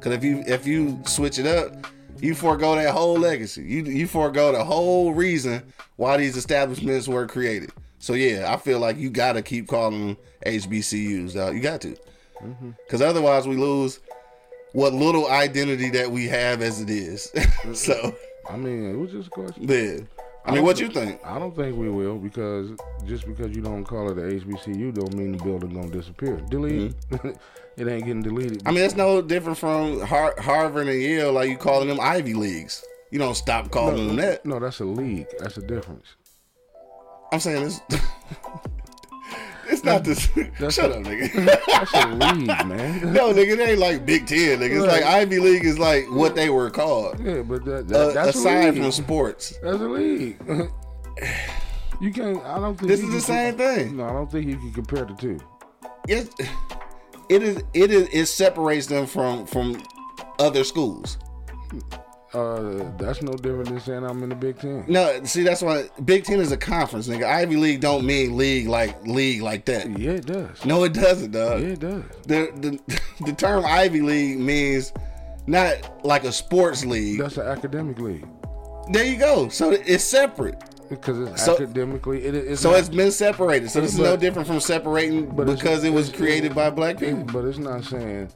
Because if you if you switch it up, you forego that whole legacy. You you forego the whole reason why these establishments were created. So yeah, I feel like you got to keep calling them HBCUs. Dog. You got to, mm-hmm. because otherwise we lose what little identity that we have as it is. so, I mean, it was just a question. yeah. I mean, what you think? I don't think we will because just because you don't call it a HBCU don't mean the building gonna disappear. Delete. Mm-hmm. it ain't getting deleted. I mean, that's no different from Har- Harvard and Yale, like you calling them Ivy Leagues. You don't stop calling them that. no, that's a league. That's a difference. I'm saying this. it's not this. That's Shut a- up, nigga. That's a league, man. no, nigga, it ain't like Big Ten, nigga. It's like Ivy League is like what they were called. Yeah, but that, that, Uh, that's a aside from sports, That's a league. you can't. I don't think this is the can- same thing. No, I don't think you can compare the two. Yes, it is. It is. It separates them from from other schools. Uh, that's no different than saying I'm in the Big Ten. No, see that's why Big Ten is a conference, nigga. Ivy League don't mean league like league like that. Yeah, it does. No, it doesn't, dog. Yeah, it does. The, the the term Ivy League means not like a sports league. That's an academic league There you go. So it's separate. Because it's So- academically. It, it's So not- it's been separated. So this is no different from separating but because it was created by black people. but it's not saying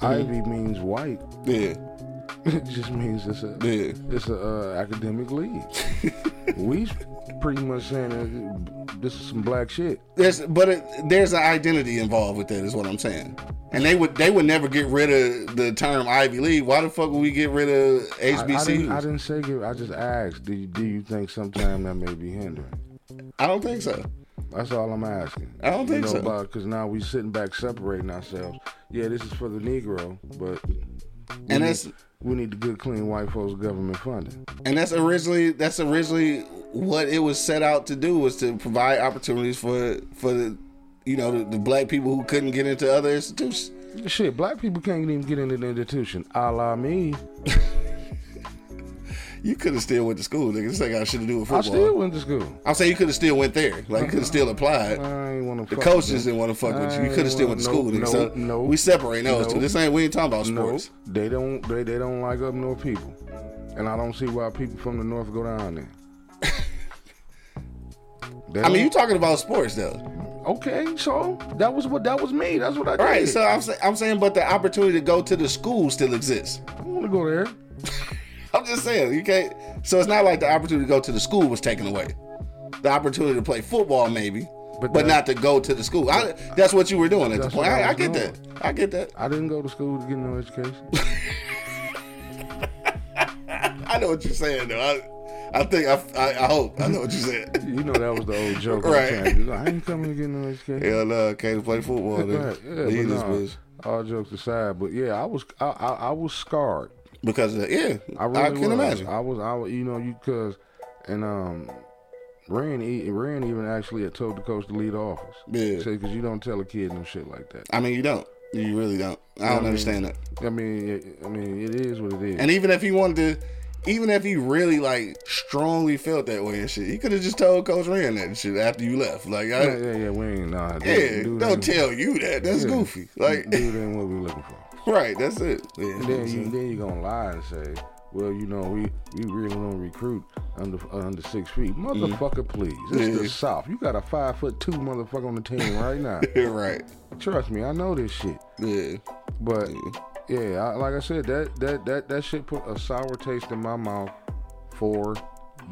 Ivy means white. Yeah, It just means it's a yeah. it's a uh, academic league. we pretty much saying that this is some black shit. There's but it, there's an identity involved with that. Is what I'm saying. And they would they would never get rid of the term Ivy League. Why the fuck would we get rid of I, I, didn't, I didn't say give. I just asked. Do you, do you think sometime that may be hindering? I don't think so. That's all I'm asking. I don't think you know, so. Because now we sitting back separating ourselves. Yeah, this is for the Negro, but we And need, that's- we need the good, clean white folks government funding. And that's originally that's originally what it was set out to do was to provide opportunities for for the you know the, the black people who couldn't get into other institutions. Shit, black people can't even get into the institution. A la me. You could have still went to school, nigga. This ain't got shit to do with football. I still went to school. I'm saying you could have still went there. Like you could have still applied. I ain't want to. The coaches didn't want to fuck with you. You could have still went to school. Nigga. no, so no, we separate those no. two. This ain't we ain't talking about No, sports. they don't. They, they don't like up north people, and I don't see why people from the north go down there. They I mean, don't- you talking about sports though, okay? So that was what that was me. That's what I did. right? So I'm saying I'm saying, but the opportunity to go to the school still exists. I want to go there. I'm just saying you can't. So it's not like the opportunity to go to the school was taken away. The opportunity to play football maybe, but, But that- not to go to the school. I, that's what you were doing at the point. I I, I get doing. that. I get that. I didn't go to school to get no education. I know what you're saying though. I, I think I, I, I hope I know what you said. you know that was the old joke. Right. I ain't coming to get no education. Hell no, can't play football. Then. Right, yeah, but this nah, bitch. all jokes aside, but yeah, I was I, I, I was scarred. Because of, yeah, I I, can was. imagine. I was I was, you know you cause and um Rand Rand even actually had told the coach to leave the office. Yeah. Say because you don't tell a kid no shit like that. I mean, you don't. You really don't. I don't mean- understand that. I mean I mean it is what it is. And even if he wanted to, even if he really like strongly felt that way and shit, he could have just told Coach Rand that shit after you left. Like, I, yeah, yeah, yeah, we ain't nah. dude- yeah, dude don't tell you that. That's yeah. goofy. Like, dude ain't what we looking for. Right? That's it. Yeah. And then you then you gonna lie and say, well, you know, we we really don't recruit under under six feet, motherfucker. Please, it's Mm-hmm. Yeah. the South. You got a five foot two motherfucker on the team right now. right. Trust me, I know this shit. Yeah. But yeah, I, like I said, that that that that shit put a sour taste in my mouth for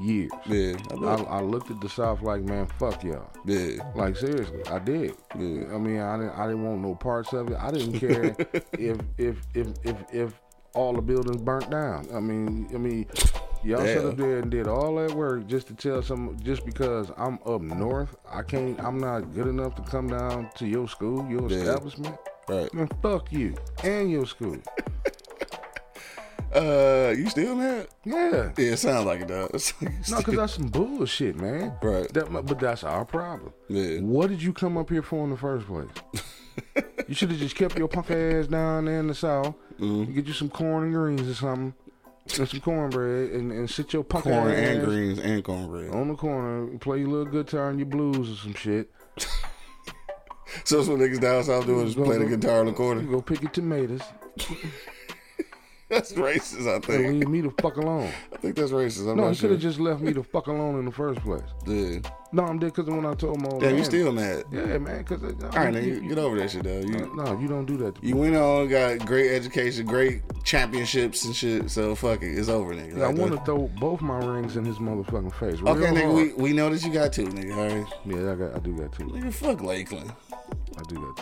years. Yeah. I I. I looked at the South like, man, fuck y'all. Yeah. Like seriously, I did. Yeah. I mean, I didn't. I didn't want no parts of it. I didn't care if if if if if all the buildings burnt down. I mean, I mean, y'all sat up there and did all that work just to tell some. Just because I'm up north, I can't. I'm not good enough to come down to your school, your Yeah. establishment. Right. Man, fuck you and your school. Uh, you still mad? Yeah. Yeah, it sounds like it does. No, because that's some bullshit, man. Right. That, but that's our problem. Yeah. What did you come up here for in the first place? you should have just kept your punk ass down there in the south. Mm-hmm. Get you some corn and greens or something, and some cornbread, and, and sit your punk ass. corn ass and greens and cornbread. on the corner, play your little guitar and your blues or some shit. So that's what niggas down south do is play the guitar on the corner. go pick your tomatoes That's racist. I think. leave me the fuck alone. I think that's racist. I'm No, not you could sure. have just left me the fuck alone in the first place. Yeah. No, I'm dead because when I told my old Damn, man, you still mad? yeah, man, because i All right, nigga, get over that shit, though. You no, you don't do that. You went on, got great education, great championships and shit. So fuck it, it's over, nigga. Yeah, I want to throw both my rings in his motherfucking face. Real Okay, nigga, we, we know that you got two, nigga. All right, Yeah, I got. I do got two. nigga, fuck Lakeland, I do got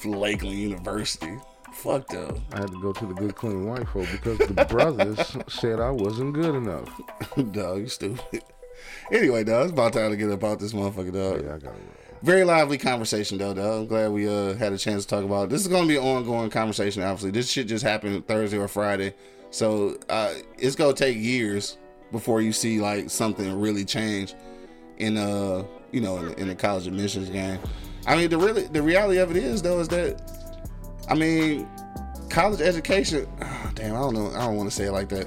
two. Lakeland University. Fuck though. I had to go to the good clean white folk because the brothers said I wasn't good enough. dog, you stupid. Anyway, dog, it's about time to get up out this motherfucker, dog. Yeah, I got it. Very lively conversation though, dog. I'm glad we uh had a chance to talk about it. This is gonna be an ongoing conversation, obviously. This shit just happened Thursday or Friday. So uh it's gonna take years before you see like something really change in uh you know in, in the college admissions game. I mean the really the reality of it is though is that I mean college education damn I don't know I don't want to say it like that.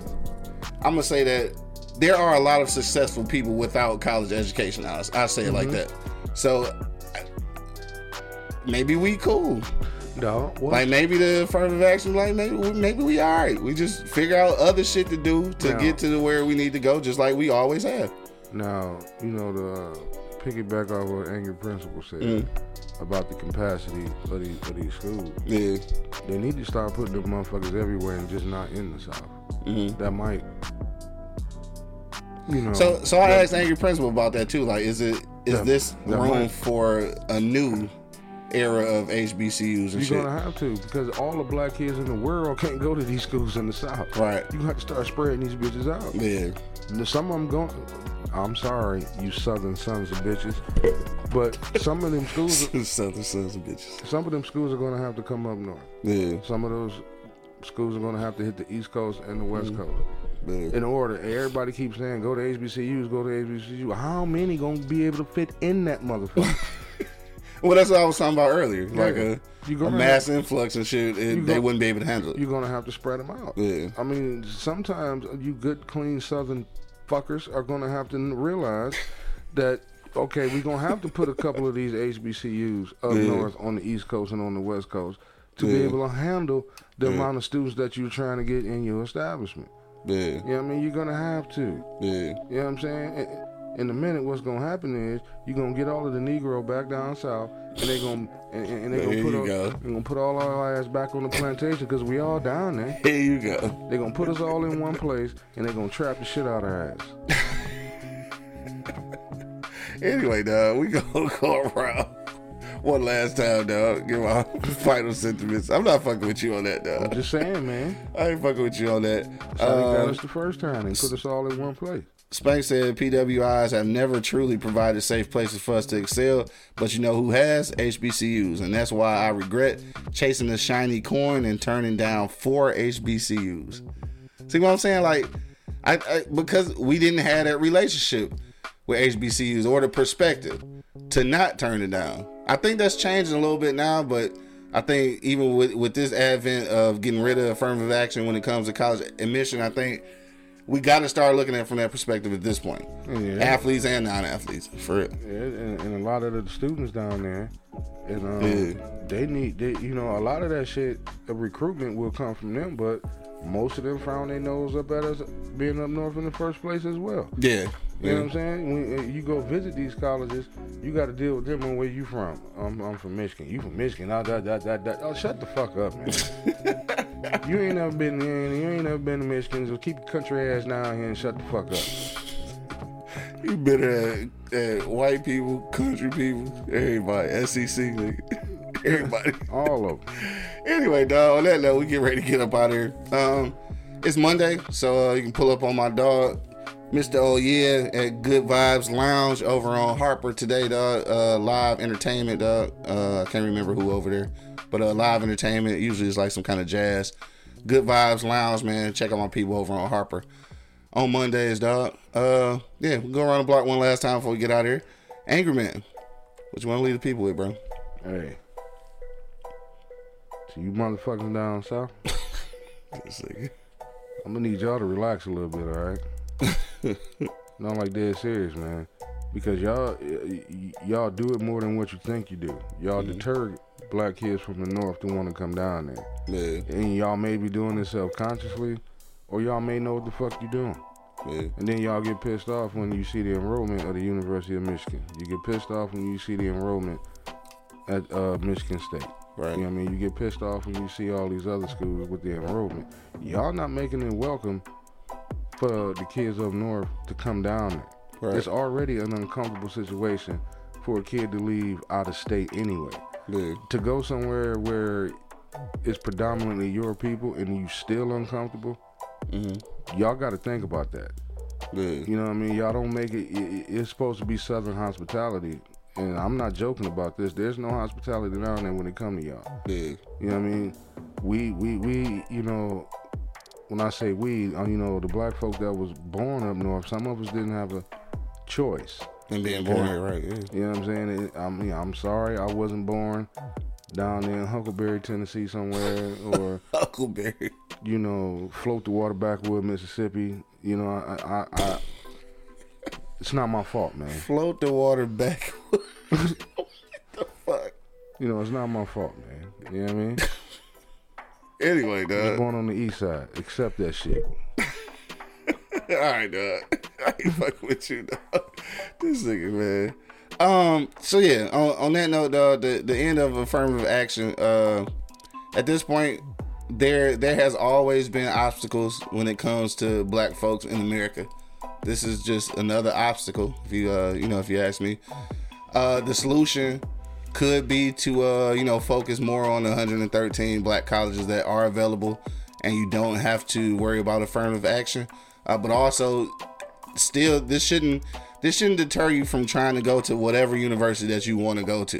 I'm gonna say that there are a lot of successful people without college education. I I say it like that. So maybe we cool. No, what? Like maybe the affirmative action, like maybe maybe we all right. We just figure out other shit to do to No. get to where we need to go, just like we always have. Now, you know, the uh, piggyback off what Angry Principal said Mm. About the capacity of these, of these schools. Yeah. They need to start putting the motherfuckers everywhere and just not in the South. Mhm. That might, you know. So so I that- asked Angry Principal about that too. Like, is it is That- this that room might- for a new era of HBCUs and shit. You're gonna have to because all the black kids in the world can't go to these schools in the South. Right. You have to start spreading these bitches out. Yeah. Some of them going. I'm sorry, you Southern sons of bitches, but some of them schools, Southern sons of bitches. some of them schools are gonna have to come up north. Yeah. Some of those schools are gonna have to hit the East Coast and the West mm-hmm. Coast. yeah. In order, everybody keeps saying, "Go to HBCUs, go to HBCU." How many gonna be able to fit in that motherfucker? Well, that's what I was talking about earlier. Like a, a mass influx and shit, and they wouldn't be able to handle it. You're gonna have to spread them out. Yeah. I mean, sometimes you good, clean Southern fuckers are gonna have to realize that okay, we're gonna have to put a couple of these HBCUs up Yeah. north on the East Coast and on the West Coast to be able to handle the Yeah. amount of students that you're trying to get in your establishment. Yeah. You know what I mean? You're gonna have to. Yeah. You know what I'm saying? In- a minute, what's gonna happen is you're gonna get all of the Negro back down south, and they gonna and, and they gonna put all, go. they gonna put all our ass back on the plantation because we all down there. Here you go. They're gonna put us all in one place and they're gonna trap the shit out of our ass. Anyway, dog, we gonna go around one last time, dog. Give my final sentiments. I'm not fucking with you on that, dog. I'm just saying, man. I ain't fucking with you on that. That's how they got Um, us the first time and put us all in one place. Spank said PWIs have never truly provided safe places for us to excel, but you know who has? HBCUs. And that's why I regret chasing the shiny coin and turning down four HBCUs. See what I'm saying? Like, I, I because we didn't have that relationship with HBCUs or the perspective to not turn it down. I think that's changing a little bit now, but I think even with with this advent of getting rid of affirmative action when it comes to college admission, I think we got to start looking at it from that perspective at this point. Yeah. Athletes and non-athletes, for real. Yeah, and, and a lot of the students down there, and um, Yeah. they need, they, you know, a lot of that shit, the recruitment will come from them, but most of them found their nose up at us being up north in the first place as well. Yeah, You know what I'm saying? When uh, you go visit these colleges, you got to deal with them on where you from. I'm, I'm from Michigan. You from Michigan? Oh, that, that, that, that. oh shut the fuck up, man. you ain't never been there. You ain't never been to Michigan. So keep your country ass down here and shut the fuck up. You better at, at white people, country people, everybody, SEC, nigga. everybody. All of them. Anyway, dog, on that note, we get ready to get up out of here. Um, it's Monday, so uh, you can pull up on my dog, Mr. Oh Yeah, at Good Vibes Lounge over on Harper today, dog. Uh, live entertainment, dog. Uh, I can't remember who over there, but uh, live entertainment. Usually is like some kind of jazz. Good Vibes Lounge, man. Check out my people over on Harper on Mondays, dog. Uh, yeah, we'll go around the block one last time before we get out of here. Angry Man, what you want to leave the people with, bro? Hey. So you motherfuckers down south, I'm gonna need y'all to relax a little bit, all right? Not like dead serious, man. Because y'all y- y- y'all do it more than what you think you do. Y'all deter black kids from the north to want to come down there. Yeah, And y'all may be doing this self-consciously, or y'all may know what the fuck you're doing. yeah, And then y'all get pissed off when you see the enrollment of the University of Michigan. You get pissed off when you see the enrollment at uh, Michigan State. right. You know what I mean? You get pissed off when you see all these other schools with the enrollment. Y'all not making it welcome for the kids up north to come down there. Right. It's already an uncomfortable situation for a kid to leave out of state anyway. To go somewhere where it's predominantly your people and you still uncomfortable, Mm-hmm. y'all got to think about that. You know what I mean? Y'all don't make it, it. It's supposed to be Southern hospitality, and I'm not joking about this. There's no hospitality down there when it come to y'all. yeah, You know what I mean? We we we you know when I say we, uh, you know the black folk that was born up north. Some of us didn't have a choice. And being born here, right? Yeah, You know what I'm saying? It, I mean, I'm sorry I wasn't born down in Huckleberry, Tennessee, somewhere, or Huckleberry. you know, float the water backwood, Mississippi. You know, I, I, I it's not my fault, man. Float the water back. what the fuck? You know, it's not my fault, man. You know what I mean? Anyway, I was dog. born on the east side. Accept that shit. All right, dog. I ain't fucking with you, dog. This nigga, man. Um. So yeah. On, on that note, dog. The the end of affirmative action. Uh, at this point, there there has always been obstacles when it comes to black folks in America. This is just another obstacle. If you uh you know if you ask me, uh the solution could be to uh you know focus more on the 113 black colleges that are available, and you don't have to worry about affirmative action. Uh, but also, still this shouldn't this shouldn't deter you from trying to go to whatever university that you want to go to.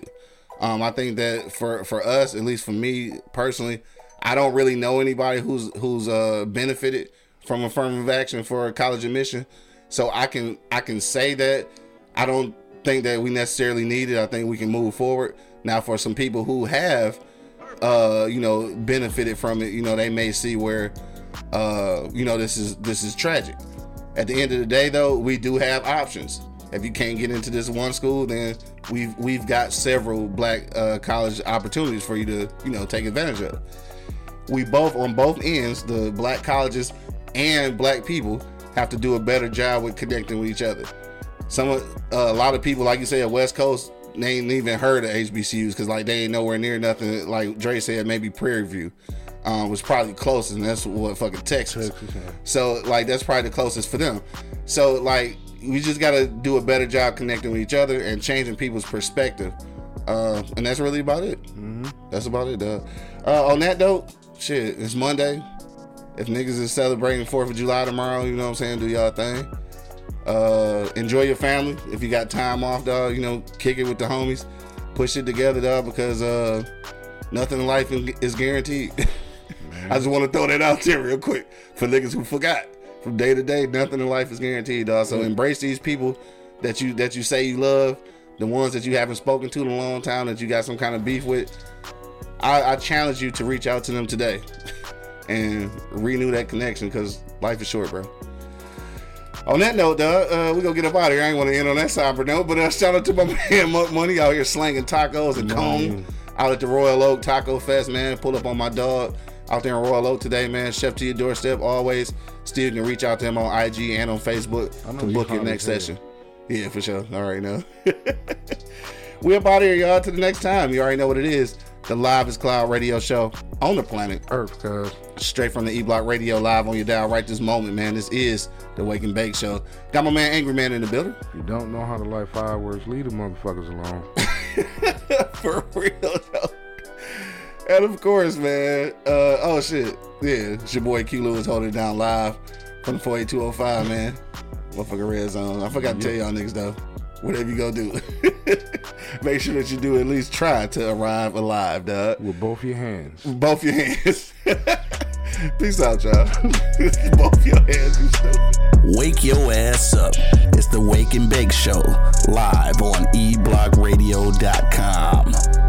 Um, I think that for for us, at least for me personally, I don't really know anybody who's who's uh, benefited from affirmative action for college admission. So I can I can say that I don't think that we necessarily need it. I think we can move forward. Now, for some people who have, uh, you know, benefited from it, you know, they may see where, uh, you know, this is this is tragic. At the end of the day, though, we do have options. If you can't get into this one school, then we've we've got several black uh, college opportunities for you to you know take advantage of. We both on both ends, the black colleges and black people, have to do a better job with connecting with each other. Some uh, a lot of people, like you say, at West Coast, they ain't even heard of HBCUs because like they ain't nowhere near nothing. Like Dre said, maybe Prairie View um, was probably closest, and that's what fucking Texas. Texas, yeah. So like that's probably the closest for them. So like we just got to do a better job connecting with each other and changing people's perspective. Uh, and that's really about it. That's about it. Uh, uh, on that note, shit, it's Monday. If niggas is celebrating Fourth of July tomorrow, you know what I'm saying, do y'all thing. Uh, enjoy your family. If you got time off, dog, you know, kick it with the homies. Push it together, dog, because uh, nothing in life is guaranteed. I just want to throw that out there real quick for niggas who forgot. From day to day, nothing in life is guaranteed, dog. So embrace these people that you that you say you love, the ones that you haven't spoken to in a long time that you got some kind of beef with. I, I challenge you to reach out to them today and renew that connection because life is short, bro. On that note, dog, uh, we gonna get up out of here. I ain't want to end on that somber note, but uh, shout out to my man Monk Money out here slanging tacos and cone out at the Royal Oak Taco Fest, man. Pull up on my dog out there in Royal Oak today, man. Chef to your doorstep always. Still you can reach out to him on IG and on Facebook to book your next session. Yeah, for sure. All right, now. we up out of here, y'all. To the next time. You already know what it is. The Live is Cloud radio show on the planet Earth, cuz. straight from the E Block Radio live on your dial right this moment, man. This is the Wake and Bake Show. Got my man Angry Man in the building. You don't know how to light fireworks, leave the motherfuckers alone. For real, though. And of course, man. Uh, oh shit, yeah. It's your boy Q Lewis holding it down live from the 48205, man. Motherfucker red zone. I forgot to tell y'all niggas though. Whatever you go do, make sure that you do at least try to arrive alive, dog. With both your hands. Both your hands. Peace out, y'all. Both your hands. you stupid. Wake your ass up. It's the Wake and Bake Show, live on eblockradio.com.